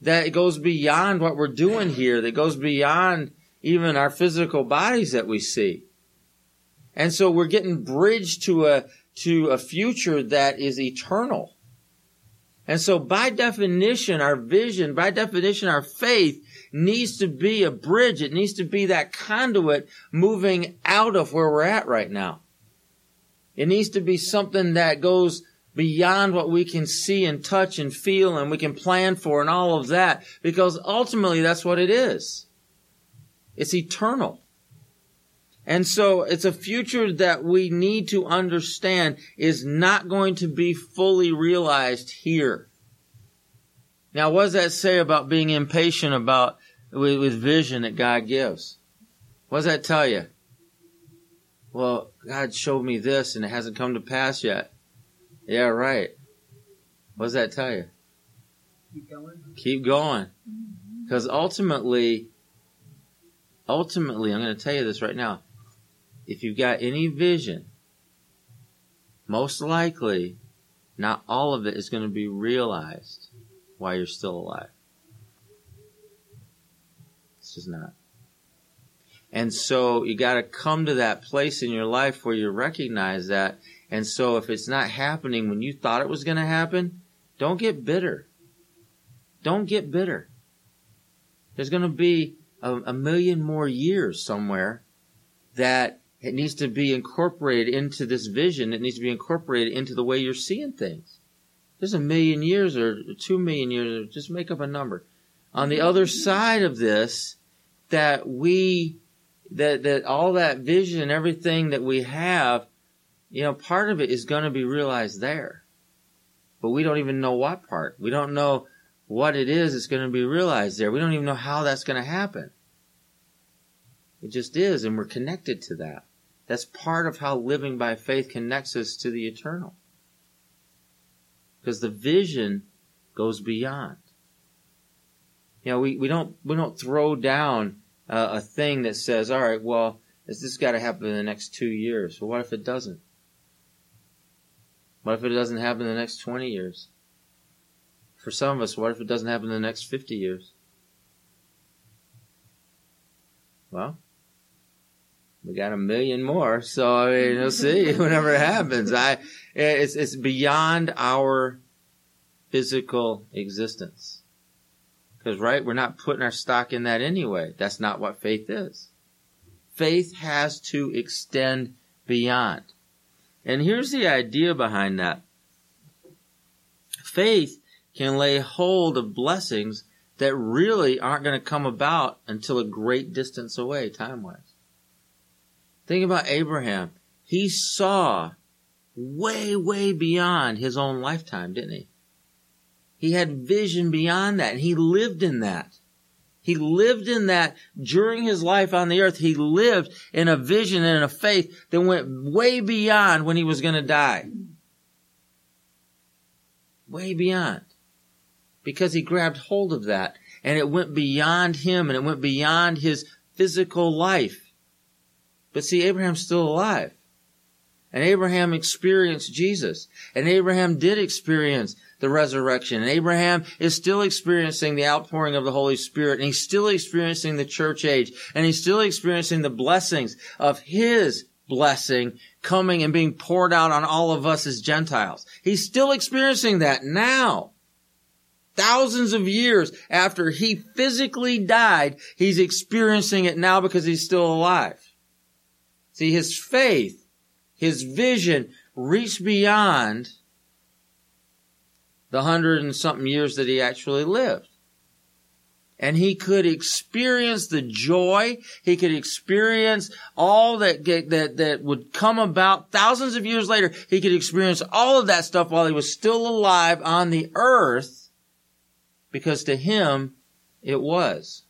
that goes beyond what we're doing here, that goes beyond even our physical bodies that we see. And so we're getting bridged to a, to a future that is eternal. And so by definition, our vision, by definition, our faith needs to be a bridge. It needs to be that conduit moving out of where we're at right now. It needs to be something that goes beyond what we can see and touch and feel and we can plan for and all of that because ultimately that's what it is. It's eternal. And so it's a future that we need to understand is not going to be fully realized here. Now, what does that say about being impatient about with, with vision that God gives? What does that tell you? Well, God showed me this and it hasn't come to pass yet. Yeah, right. What does that tell you? Keep going. Keep going. Mm-hmm. Because ultimately, ultimately, I'm going to tell you this right now. If you've got any vision, most likely, not all of it is going to be realized while you're still alive. It's just not. And so you got to come to that place in your life where you recognize that. And so if it's not happening when you thought it was going to happen, don't get bitter. Don't get bitter. There's going to be a, a million more years somewhere that it needs to be incorporated into this vision. It needs to be incorporated into the way you're seeing things. There's a million years or two million years, or just make up a number. On the other side of this, that we, that, that all that vision, everything that we have, you know, part of it is going to be realized there. But we don't even know what part. We don't know what it is that's going to be realized there. We don't even know how that's going to happen. It just is, and we're connected to that. That's part of how living by faith connects us to the eternal. Because the vision goes beyond. You know, we, we don't, we don't throw down uh, a thing that says, all right, well, This has got to happen in the next two years. Well, what if it doesn't? What if it doesn't happen in the next 20 years? For some of us, what if it doesn't happen in the next 50 years? Well, we got a million more, so I mean, you'll see whenever it happens. I, it's, it's beyond our physical existence. Because, right, we're not putting our stock in that anyway. That's not what faith is. Faith has to extend beyond. And here's the idea behind that. Faith can lay hold of blessings that really aren't going to come about until a great distance away, time wise. Think about Abraham. He saw way, way beyond his own lifetime, didn't he? He had vision beyond that, and he lived in that. He lived in that during his life on the earth. He lived in a vision and a faith that went way beyond when he was going to die. Way beyond. Because he grabbed hold of that and it went beyond him and it went beyond his physical life. But see, Abraham's still alive. And Abraham experienced Jesus. And Abraham did experience the resurrection. And Abraham is still experiencing the outpouring of the Holy Spirit. And he's still experiencing the church age. And he's still experiencing the blessings of his blessing coming and being poured out on all of us as Gentiles. He's still experiencing that now. Thousands of years after he physically died, he's experiencing it now because he's still alive. See, his faith, his vision reached beyond the hundred and something years that he actually lived. And he could experience the joy. He could experience all that, that, that would come about thousands of years later. He could experience all of that stuff while he was still alive on the earth because to him it was.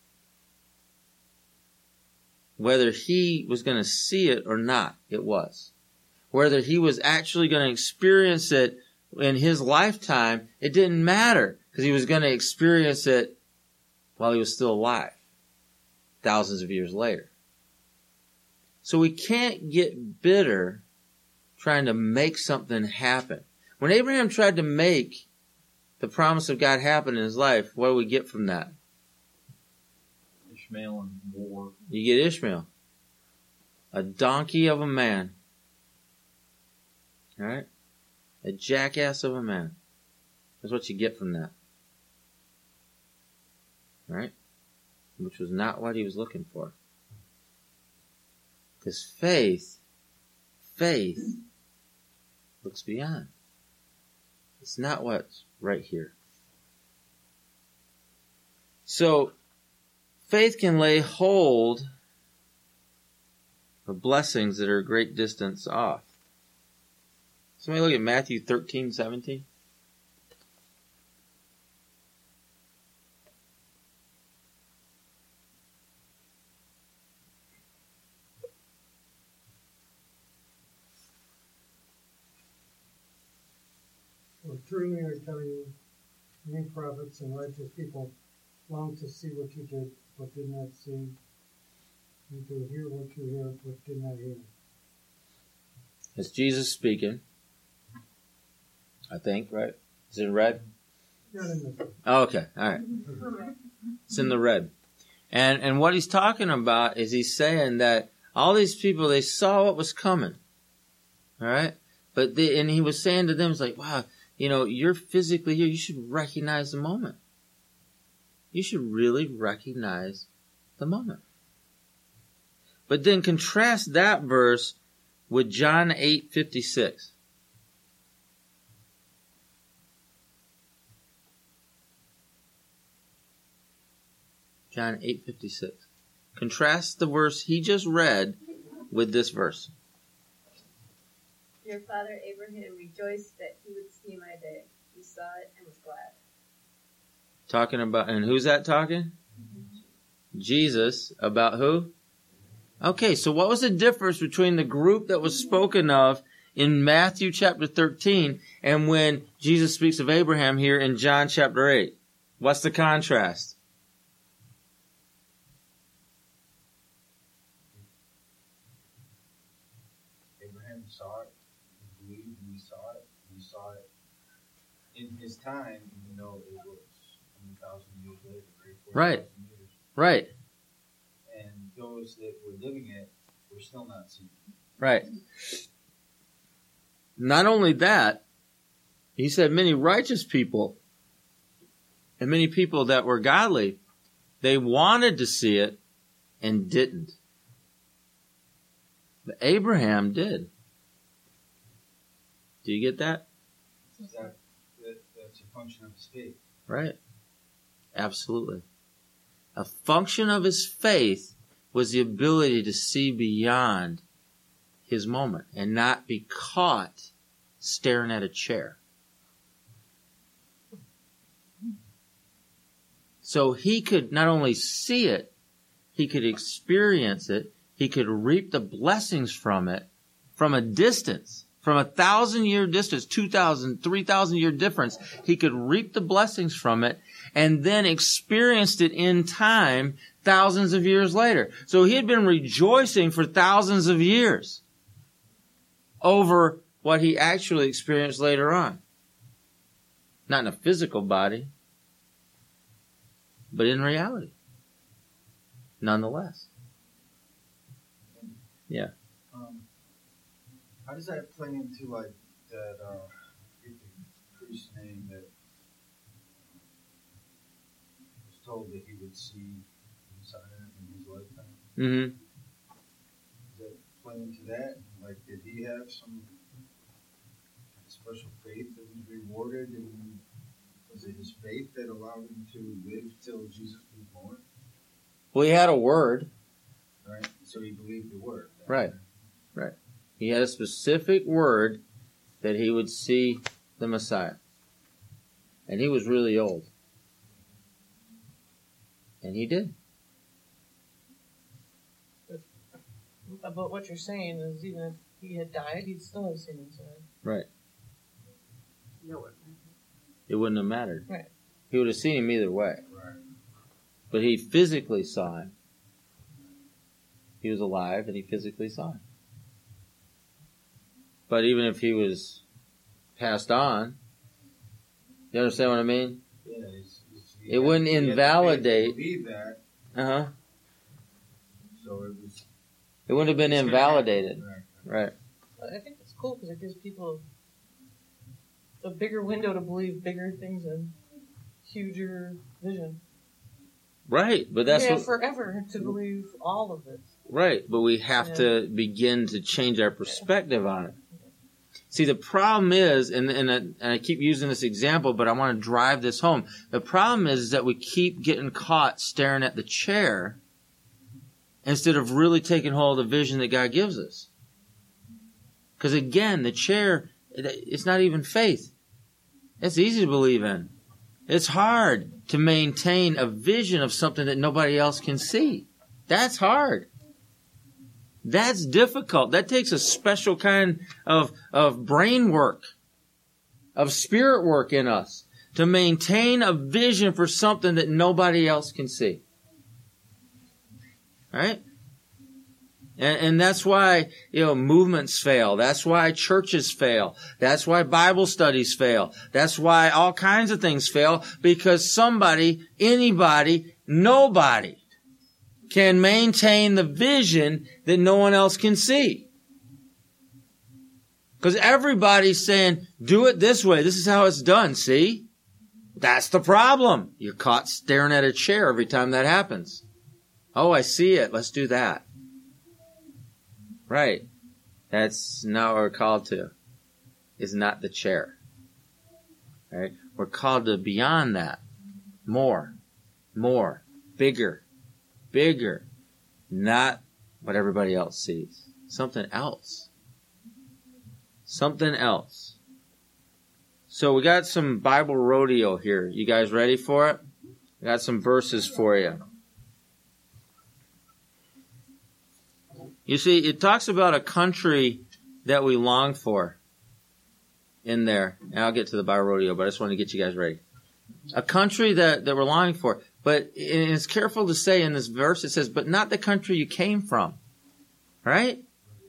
Whether he was going to see it or not, it was. Whether he was actually going to experience it in his lifetime, it didn't matter because he was going to experience it while he was still alive, thousands of years later. So we can't get bitter trying to make something happen. When Abraham tried to make the promise of God happen in his life, what do we get from that? Ishmael and war. You get Ishmael, a donkey of a man. All right? A jackass of a man. That's what you get from that. Right? Which was not what he was looking for. Because faith, faith looks beyond. It's not what's right here. So, faith can lay hold of blessings that are a great distance off. Somebody look at Matthew 13, 17. For truly I tell you, many prophets and righteous people long to see what you did, but did not see, and to hear what you heard, but did not hear. It's Jesus speaking. I think, right? Is it red? Not in the Oh, okay. All right. It's in the red. And and what he's talking about is he's saying that all these people they saw what was coming. All right? But they, and he was saying to them, it's like, wow, you know, you're physically here. You should recognize the moment. You should really recognize the moment. But then contrast that verse with John 8, 56. John 8:56. Contrast the verse he just read with this verse. Your father Abraham rejoiced that he would see my day. He saw it and was glad. Talking about and who's that talking? Jesus about who? Okay, so what was the difference between the group that was spoken of in Matthew chapter 13 and when Jesus speaks of Abraham here in John chapter 8? What's the contrast? Abraham saw it, believed and he saw it, he saw it in his time, even though it was a thousand years later, right? Right. 4,000 Years. Right. And those that were living it were still not seeing. Right. Not only that, he said many righteous people and many people that were godly, they wanted to see it and didn't. But Abraham did. Do you get that? That, that, that's a function of his faith. Right. Absolutely. A function of his faith was the ability to see beyond his moment and not be caught staring at a chair. So he could not only see it, he could experience it, he could reap the blessings from it from a distance, from a thousand year distance, two thousand, three thousand year difference. He could reap the blessings from it and then experienced it in time thousands of years later. So he had been rejoicing for thousands of years over what he actually experienced later on. Not in a physical body, but in reality. Nonetheless. Yeah. How does that play into like that? Uh, I forget the priest's name that was told that he would see Messiah in his lifetime. Mm-hmm. Does that play into that? Like, did he have some special faith that was rewarded, and was it his faith that allowed him to live till Jesus was born? Well, he had a word. Right. So he believed the word. Right. Right. He had a specific word that he would see the Messiah. And he was really old. And he did. But what you're saying is, even if he had died, he'd still have seen himself. Right. No one. It wouldn't have mattered. Right. He would have seen him either way. Right. But he physically saw him. He was alive and he physically saw him. But even if he was passed on, you understand what I mean? Yeah. He's, he's, he It wouldn't he had the faith to invalidate- Uh huh. So it was. It wouldn't have been invalidated. Right. Right. I think it's cool because it gives people a bigger window to believe bigger things and huger vision. Right. But that's we have what, forever to believe all of it. Right, but we have to begin to change our perspective on it. See, the problem is, and, and, I, and I keep using this example, but I want to drive this home. The problem is that we keep getting caught staring at the chair instead of really taking hold of the vision that God gives us. Because again, the chair, it's not even faith. It's easy to believe in. It's hard to maintain a vision of something that nobody else can see. That's hard. That's difficult. That takes a special kind of, of brain work, of spirit work in us to maintain a vision for something that nobody else can see. Right? And, and that's why, you know, movements fail. That's why churches fail. That's why Bible studies fail. That's why all kinds of things fail because somebody, anybody, nobody can maintain the vision that no one else can see. Because everybody's saying, do it this way. This is how it's done. See? That's the problem. You're caught staring at a chair every time that happens. Oh, I see it. Let's do that. Right. That's not what we're called to. Is not the chair. Right? We're called to beyond that. More. More. Bigger. Bigger. Not what everybody else sees. Something else. Something else. So we got some Bible rodeo here. You guys ready for it? I got some verses for you. You see, it talks about a country that we long for in there. And I'll get to the Bible rodeo, but I just want to get you guys ready. A country that, that we're longing for. But it's careful to say in this verse, it says, but not the country you came from. Right?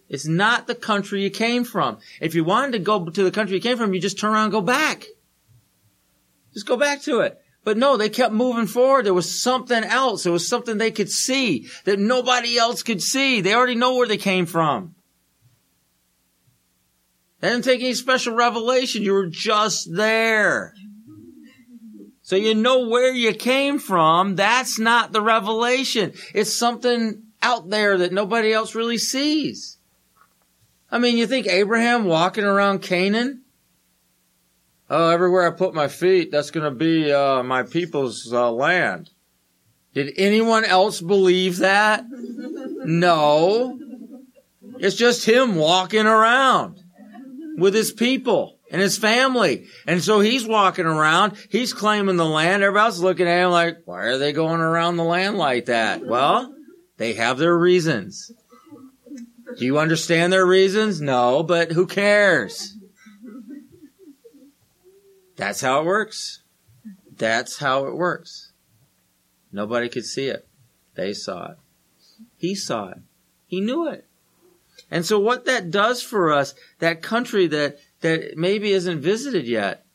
It's not the country you came from. If you wanted to go to the country you came from, you just turn around and go back. Just go back to it. But no, they kept moving forward. There was something else. There was something they could see that nobody else could see. They already know where they came from. They didn't take any special revelation. You were just there. So you know where you came from. That's not the revelation. It's something out there that nobody else really sees. I mean, you think Abraham walking around Canaan? Oh, everywhere I put my feet, that's going to be uh, my people's uh, land. Did anyone else believe that? No. It's just him walking around with his people and his family. And so he's walking around, he's claiming the land. Everybody's looking at him like, why are they going around the land like that? Well, they have their reasons. Do you understand their reasons? No, but who cares? That's how it works. That's how it works. Nobody could see it. They saw it. He saw it. He knew it. And so what that does for us, that country that, that maybe isn't visited yet,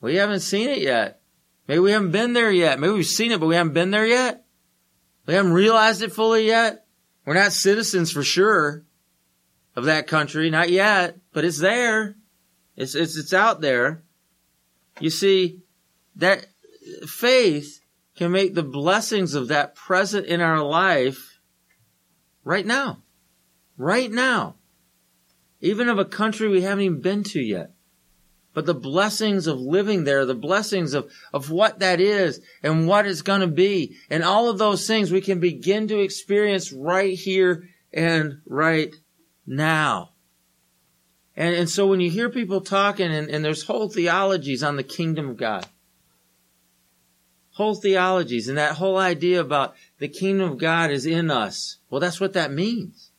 we haven't seen it yet. Maybe we haven't been there yet. Maybe we've seen it, but we haven't been there yet. We haven't realized it fully yet. We're not citizens for sure of that country, not yet, but it's there. It's, it's, it's out there. You see, that faith can make the blessings of that present in our life right now. Right now. Even of a country we haven't even been to yet. But the blessings of living there, the blessings of, of what that is and what it's going to be and all of those things we can begin to experience right here and right now. And, and so when you hear people talking and, and there's whole theologies on the kingdom of God, whole theologies and that whole idea about the kingdom of God is in us. Well, that's what that means.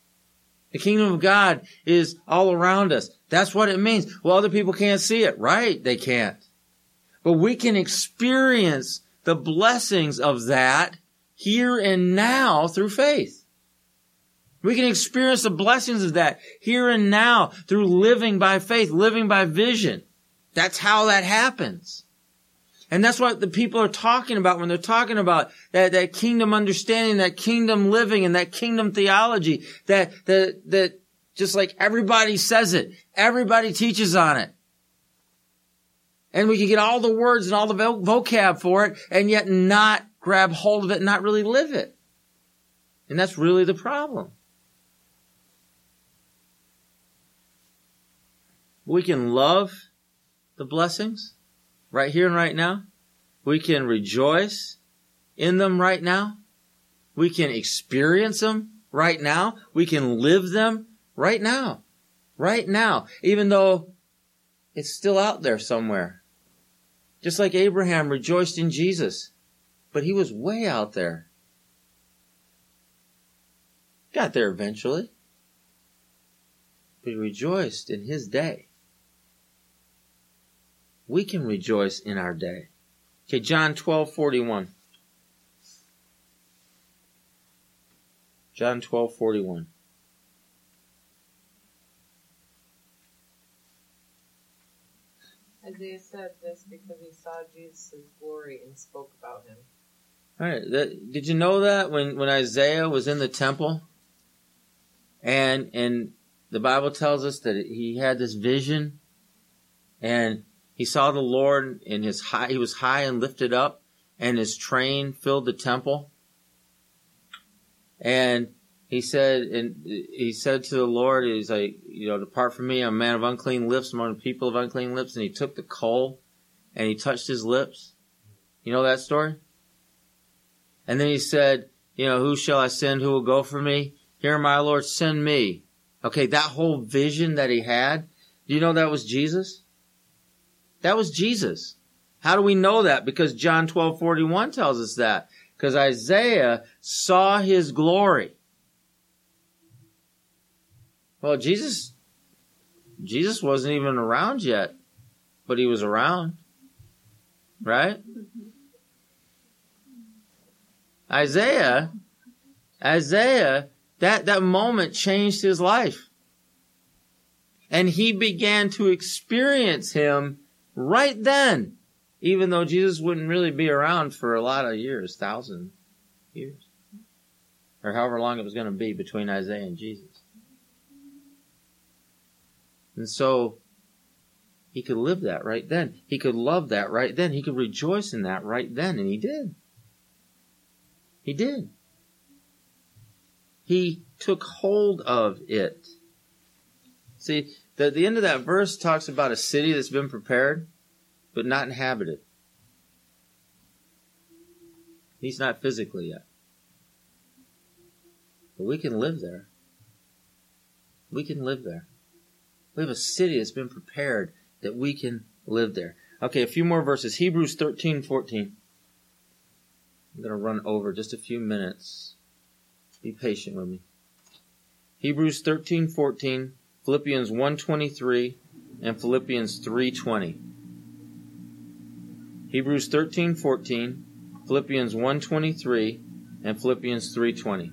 The kingdom of God is all around us. That's what it means. Well, other people can't see it. Right. They can't. But we can experience the blessings of that here and now through faith. We can experience the blessings of that here and now through living by faith, living by vision. That's how that happens. And that's what the people are talking about when they're talking about that, that kingdom understanding, that kingdom living and that kingdom theology, that, that, that just like everybody says it, everybody teaches on it. And we can get all the words and all the vocab for it and yet not grab hold of it and not really live it. And that's really the problem. We can love the blessings right here and right now. We can rejoice in them right now. We can experience them right now. We can live them right now. Right now. Even though it's still out there somewhere. Just like Abraham rejoiced in Jesus. But he was way out there. Got there eventually. But he rejoiced in his day we can rejoice in our day. Okay, John 12, 41. John 12, 41. Isaiah said this because he saw Jesus' glory and spoke about him. All right. That, did you know that when, when Isaiah was in the temple and, and the Bible tells us that he had this vision and he saw the Lord in his high, he was high and lifted up and his train filled the temple. And he said, and he said to the Lord, he's like, you know, depart from me, I'm a man of unclean lips among the people of unclean lips. And he took the coal and he touched his lips. You know that story? And then he said, you know, who shall I send? Who will go for me? Here, my Lord, send me. Okay, that whole vision that he had, do you know that was Jesus? That was Jesus. How do we know that? Because John 12, 41 tells us that. Because Isaiah saw his glory. Well, Jesus, Jesus wasn't even around yet, but he was around. Right? Isaiah, Isaiah, that, that moment changed his life. And he began to experience him right then, even though Jesus wouldn't really be around for a lot of years, thousand years, or however long it was going to be between Isaiah and Jesus. And so he could live that right then. He could love that right then. He could rejoice in that right then, and he did. He did. He took hold of it. See, the, the end of that verse talks about a city that's been prepared, but not inhabited. He's not physically yet. But we can live there. We can live there. We have a city that's been prepared that we can live there. Okay, a few more verses. Hebrews 13, 14. I'm going to run over just a few minutes. Be patient with me. Hebrews 13, 14, Philippians 1.23, and Philippians 3.20. Hebrews 13:14, Philippians 1.23, and Philippians 3.20.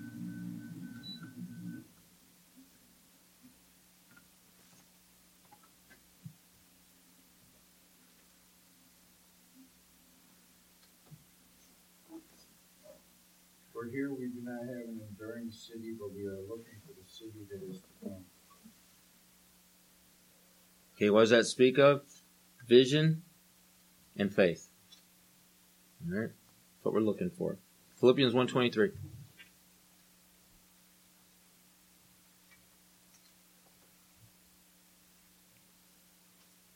For here we do not have an enduring city, but we are looking for the city that is to come. Okay, what does that speak of? Vision and faith. Alright? That's what we're looking for. Philippians 1.23.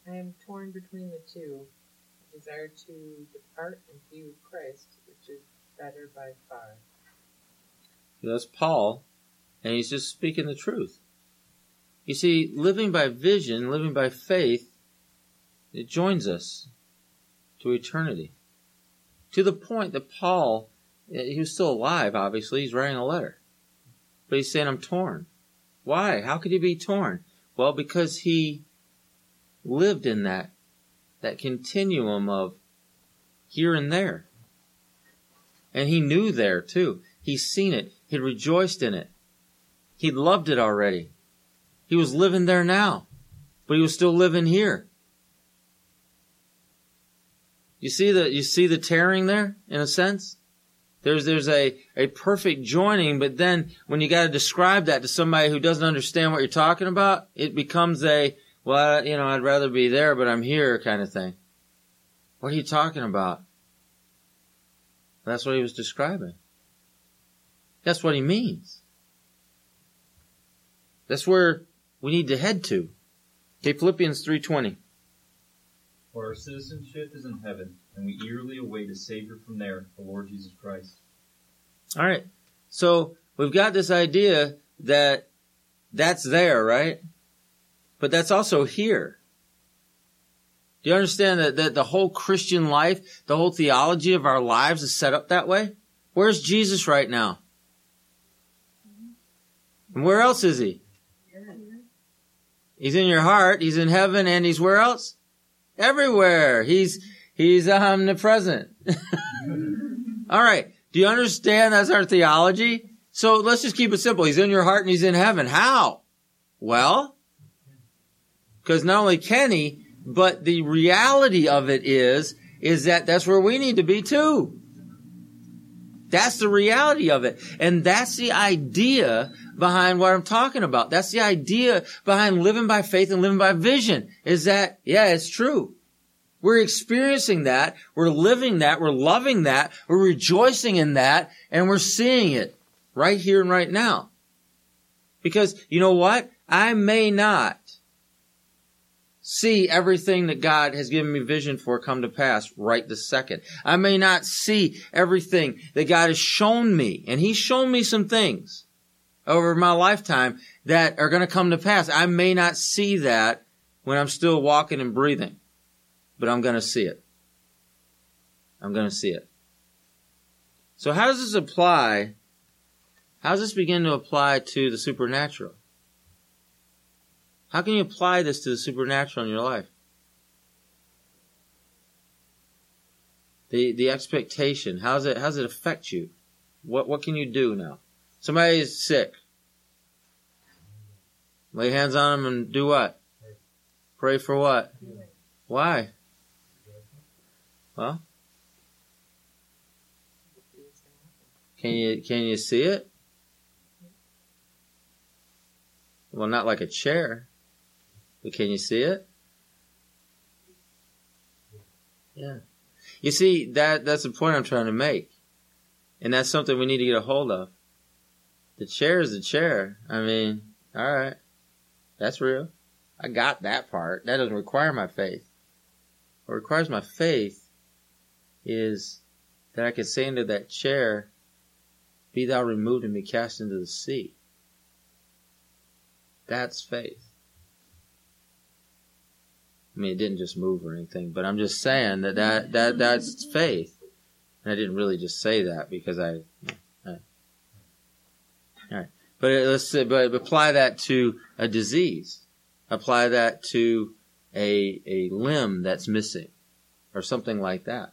I am torn between the two. I desire to depart and be with Christ, which is better by far. That's Paul, and he's just speaking the truth. You see, living by vision, living by faith, it joins us to eternity. To the point that Paul, eh, he was still alive, obviously, he's writing a letter. But he's saying, I'm torn. Why? How could he be torn? Well, because he lived in that, that continuum of here and there. And he knew there too. He's seen it. He'd rejoiced in it. He'd loved it already. He was living there now, but he was still living here. You see the, you see the tearing there, in a sense? There's, there's a, a perfect joining, but then when you gotta describe that to somebody who doesn't understand what you're talking about, it becomes a, well, you know, I'd rather be there, but I'm here kind of thing. What are you talking about? That's what he was describing. That's what he means. That's where we need to head to. Okay, Philippians 3.20. For our citizenship is in heaven, and we eagerly await a Savior from there, the Lord Jesus Christ. Alright. So, we've got this idea that that's there, right? But that's also here. Do you understand that, that the whole Christian life, the whole theology of our lives is set up that way? Where's Jesus right now? And where else is he? He's in your heart, he's in heaven, and he's where else? Everywhere. He's, he's omnipresent. Alright. Do you understand that's our theology? So let's just keep it simple. He's in your heart and he's in heaven. How? Well, because not only can he, but the reality of it is, is that that's where we need to be too. That's the reality of it. And that's the idea behind what I'm talking about. That's the idea behind living by faith and living by vision is that, yeah, it's true. We're experiencing that. We're living that. We're loving that. We're rejoicing in that and we're seeing it right here and right now. Because you know what? I may not see everything that God has given me vision for come to pass right this second. I may not see everything that God has shown me, and He's shown me some things over my lifetime that are going to come to pass. I may not see that when I'm still walking and breathing, but I'm going to see it. I'm going to see it. So how does this apply? How does this begin to apply to the supernatural? How can you apply this to the supernatural in your life? The the expectation. How's it how's it affect you? What what can you do now? Somebody is sick. Lay hands on them and do what? Pray for what? Why? Well, can you can you see it? Well, not like a chair, can you see it? Yeah. You see that that's the point I'm trying to make, and that's something we need to get a hold of. The chair is the chair. I mean, all right, that's real. I got that part. That doesn't require my faith. What requires my faith is that I can say into that chair, Be thou removed and be cast into the sea. That's faith. I mean, it didn't just move or anything, but I'm just saying that, that, that that's faith. And I didn't really just say that because I, all right. But let's say, but apply that to a disease. Apply that to a, a limb that's missing or something like that.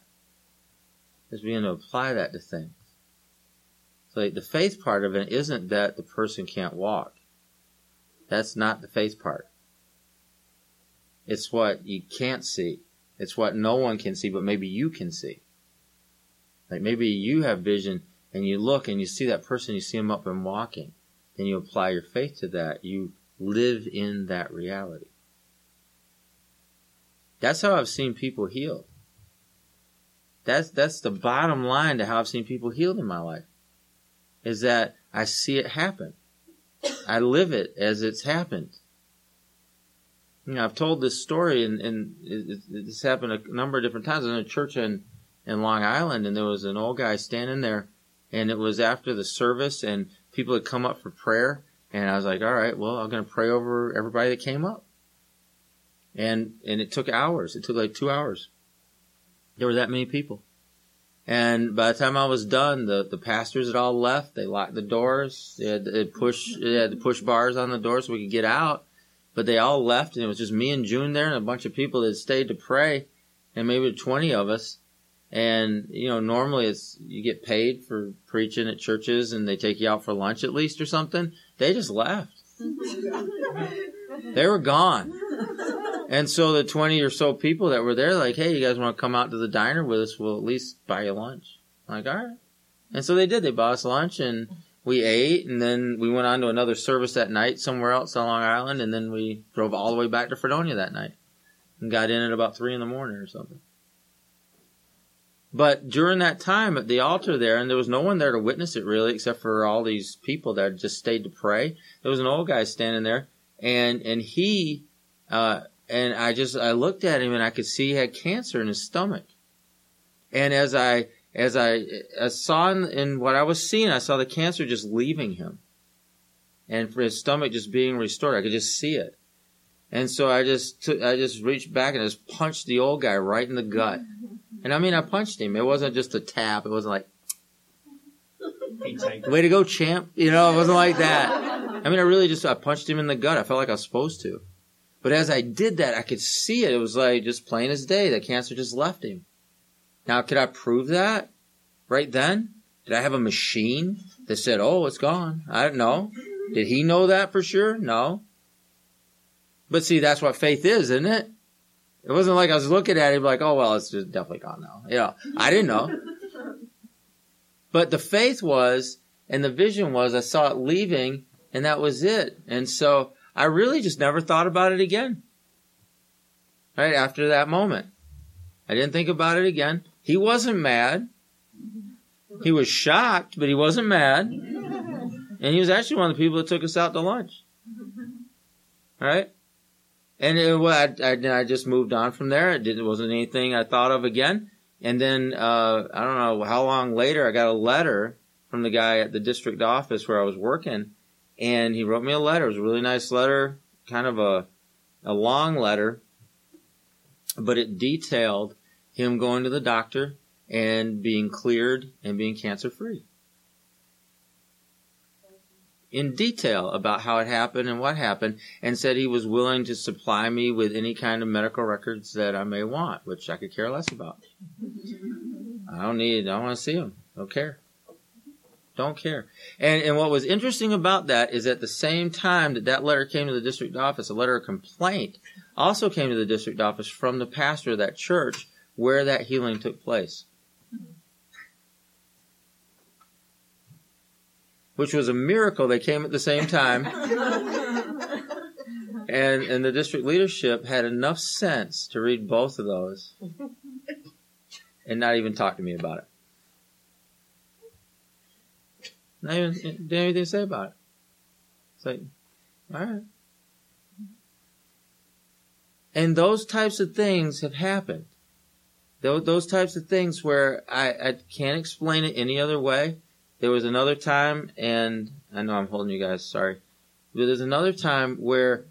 Just being to apply that to things. So the faith part of it isn't that the person can't walk. That's not the faith part. It's what you can't see. It's what no one can see, but maybe you can see. Like maybe you have vision and you look and you see that person, you see them up and walking. Then you apply your faith to that. You live in that reality. That's how I've seen people healed. That's, that's the bottom line to how I've seen people healed in my life. Is that I see it happen. I live it as it's happened. You know, I've told this story and, and it, this happened a number of different times. In a church in, in Long Island and there was an old guy standing there and it was after the service and people had come up for prayer and I was like, all right, well, I'm going to pray over everybody that came up. And, and it took hours. It took like two hours. There were that many people. And by the time I was done, the, the pastors had all left. They locked the doors. They had, they push, they had to push bars on the door so we could get out. But they all left and it was just me and June there and a bunch of people that stayed to pray and maybe 20 of us. And, you know, normally it's, you get paid for preaching at churches and they take you out for lunch at least or something. They just left. they were gone. And so the 20 or so people that were there, like, hey, you guys want to come out to the diner with us? We'll at least buy you lunch. I'm like, all right. And so they did. They bought us lunch and we ate and then we went on to another service that night somewhere else on Long Island and then we drove all the way back to Fredonia that night and got in at about three in the morning or something. But during that time at the altar there, and there was no one there to witness it really, except for all these people that just stayed to pray. There was an old guy standing there, and and he, uh, and I just I looked at him and I could see he had cancer in his stomach. And as I as I, I saw in, in what I was seeing, I saw the cancer just leaving him, and for his stomach just being restored. I could just see it. And so I just took, I just reached back and just punched the old guy right in the gut. And I mean, I punched him. It wasn't just a tap. It wasn't like, way to go, champ. You know, it wasn't like that. I mean, I really just, I punched him in the gut. I felt like I was supposed to. But as I did that, I could see it. It was like just plain as day. The cancer just left him. Now, could I prove that right then? Did I have a machine that said, oh, it's gone? I don't know. Did he know that for sure? No. But see, that's what faith is, isn't it? It wasn't like I was looking at him like, oh, well, it's just definitely gone now. You know, I didn't know. But the faith was, and the vision was, I saw it leaving, and that was it. And so I really just never thought about it again. Right after that moment. I didn't think about it again. He wasn't mad. He was shocked, but he wasn't mad. And he was actually one of the people that took us out to lunch. Right? And it, well, I, I, I, just moved on from there. It, didn't, wasn't anything I thought of again. And then, uh, I don't know how long later, I got a letter from the guy at the district office where I was working. And he wrote me a letter. It was a really nice letter, kind of a, a long letter, but it detailed him going to the doctor and being cleared and being cancer free in detail about how it happened and what happened and said he was willing to supply me with any kind of medical records that I may want, which I could care less about. I don't need, I don't want to see him. Don't care. Don't care. And, and what was interesting about that is at the same time that that letter came to the district office, a letter of complaint, also came to the district office from the pastor of that church where that healing took place. Which was a miracle. They came at the same time. and and the district leadership had enough sense to read both of those and not even talk to me about it. Not even didn't anything to say about it. It's like, all right. And those types of things have happened. Those, those types of things where I, I can't explain it any other way. There was another time, and I know I'm holding you guys, sorry. But there's another time where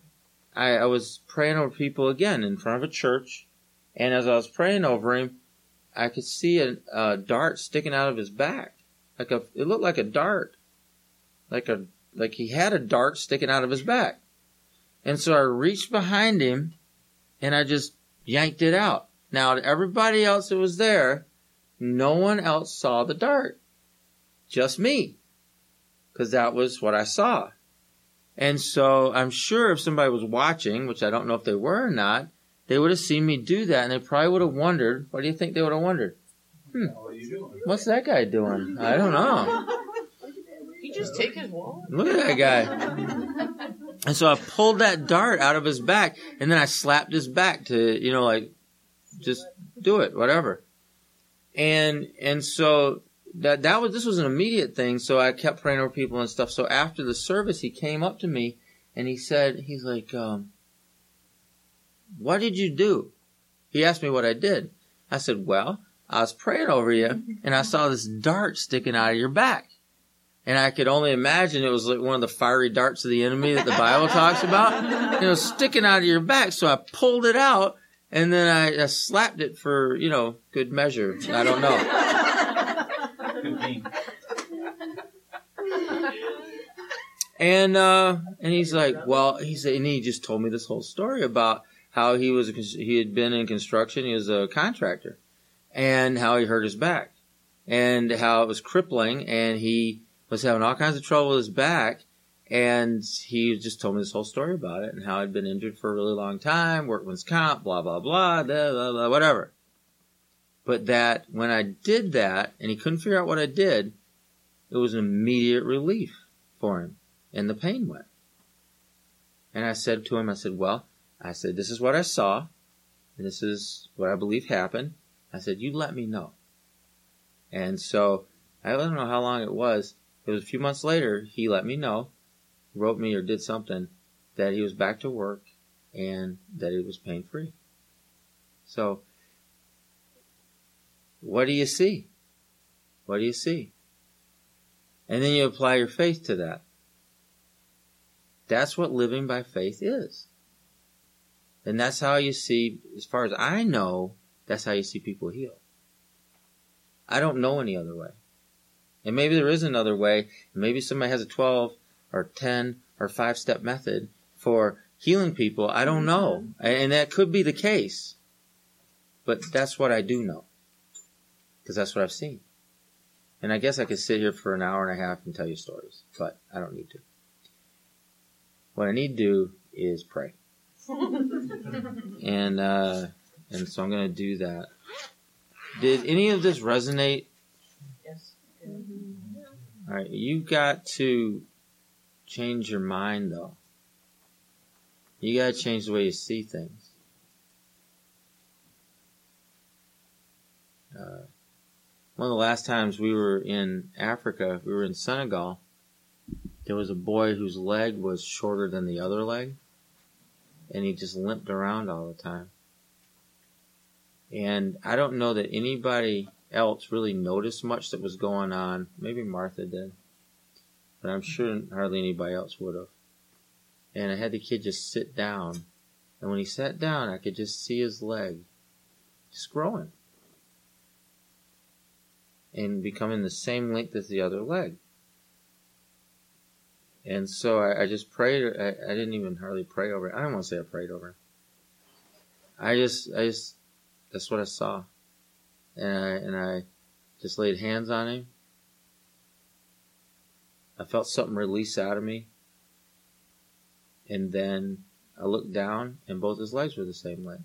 I, I was praying over people again in front of a church, and as I was praying over him, I could see a, a dart sticking out of his back. Like a, it looked like a dart. Like a, like he had a dart sticking out of his back. And so I reached behind him and I just yanked it out. Now to everybody else that was there, no one else saw the dart. Just me. Cause that was what I saw. And so I'm sure if somebody was watching, which I don't know if they were or not, they would have seen me do that and they probably would have wondered, what do you think they would have wondered? Hmm, What are you doing? what's that guy doing? I don't know. He just take his wallet. Look at that guy. And so I pulled that dart out of his back and then I slapped his back to, you know, like, just do it, whatever. And, and so that, that was, this was an immediate thing. So I kept praying over people and stuff. So after the service, he came up to me and he said, he's like, um, what did you do? He asked me what I did. I said, well, I was praying over you and I saw this dart sticking out of your back. And I could only imagine it was like one of the fiery darts of the enemy that the Bible talks about, you know, sticking out of your back. So I pulled it out and then I, I slapped it for, you know, good measure. I don't know. And, uh, and he's like, well, he said, and he just told me this whole story about how he was, he had been in construction. He was a contractor and how he hurt his back and how it was crippling and he was having all kinds of trouble with his back. And he just told me this whole story about it and how I'd been injured for a really long time, workman's comp, blah, blah, blah, blah, blah, blah, whatever. But that when I did that and he couldn't figure out what I did, it was an immediate relief for him and the pain went. And I said to him, I said, well, I said, this is what I saw and this is what I believe happened. I said, you let me know. And so I don't know how long it was. It was a few months later, he let me know, wrote me or did something that he was back to work and that it was pain free. So, what do you see? What do you see? And then you apply your faith to that. That's what living by faith is. And that's how you see, as far as I know, that's how you see people heal. I don't know any other way. And maybe there is another way. Maybe somebody has a 12 or 10 or 5 step method for healing people. I don't know. And that could be the case. But that's what I do know. Because that's what I've seen. And I guess I could sit here for an hour and a half and tell you stories, but I don't need to. What I need to do is pray. and, uh, and so I'm going to do that. Did any of this resonate? Yes. All right, you got to change your mind though. You got to change the way you see things. Uh, one of the last times we were in Africa, we were in Senegal. There was a boy whose leg was shorter than the other leg, and he just limped around all the time. And I don't know that anybody else really noticed much that was going on. Maybe Martha did. But I'm sure hardly anybody else would have. And I had the kid just sit down. And when he sat down, I could just see his leg just growing. And becoming the same length as the other leg. And so I, I just prayed. I, I didn't even hardly pray over. I don't want to say I prayed over. I just, I just, that's what I saw. And I, and I just laid hands on him. I felt something release out of me. And then I looked down and both his legs were the same length.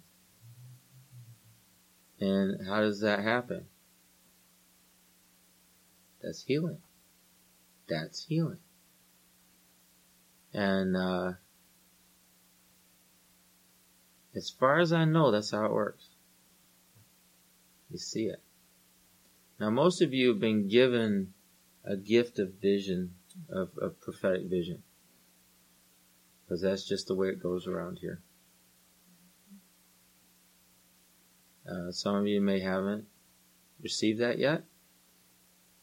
And how does that happen? That's healing. That's healing. And, uh, as far as I know, that's how it works. You see it. Now, most of you have been given a gift of vision, of, of prophetic vision. Because that's just the way it goes around here. Uh, some of you may haven't received that yet,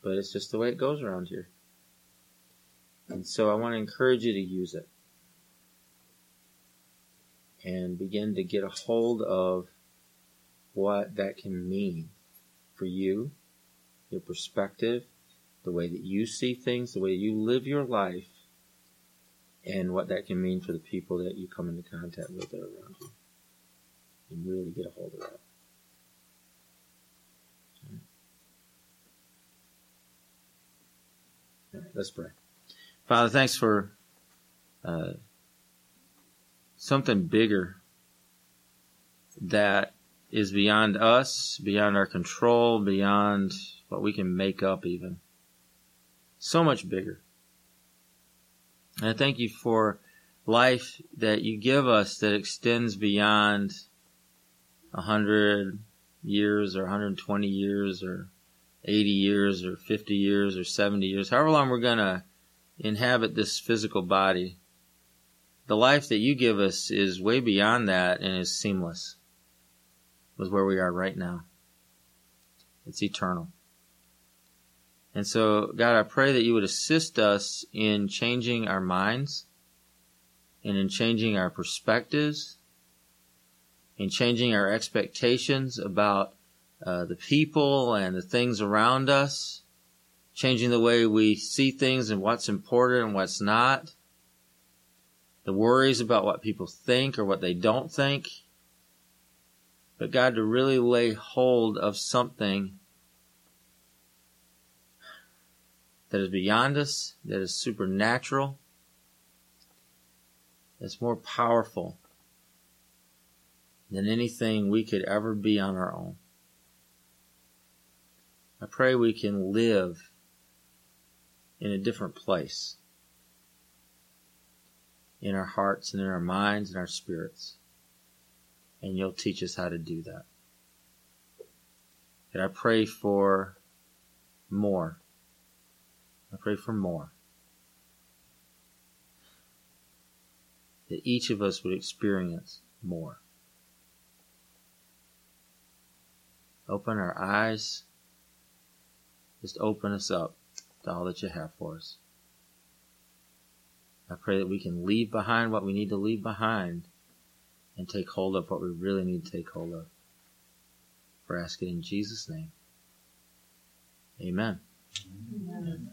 but it's just the way it goes around here. And so I want to encourage you to use it and begin to get a hold of what that can mean for you, your perspective, the way that you see things, the way you live your life, and what that can mean for the people that you come into contact with that are around you. And really get a hold of that. All right, let's pray. Father, thanks for uh, something bigger that is beyond us, beyond our control, beyond what we can make up even. So much bigger. And I thank you for life that you give us that extends beyond a hundred years or 120 years or 80 years or 50 years or 70 years, however long we're gonna inhabit this physical body. The life that you give us is way beyond that and is seamless with where we are right now. It's eternal. And so, God, I pray that you would assist us in changing our minds and in changing our perspectives, in changing our expectations about uh, the people and the things around us, changing the way we see things and what's important and what's not, the worries about what people think or what they don't think. But God, to really lay hold of something that is beyond us, that is supernatural, that's more powerful than anything we could ever be on our own. I pray we can live in a different place in our hearts and in our minds and our spirits. And you'll teach us how to do that. And I pray for more. I pray for more. That each of us would experience more. Open our eyes. Just open us up to all that you have for us. I pray that we can leave behind what we need to leave behind and take hold of what we really need to take hold of. For asking in Jesus' name. Amen. Amen.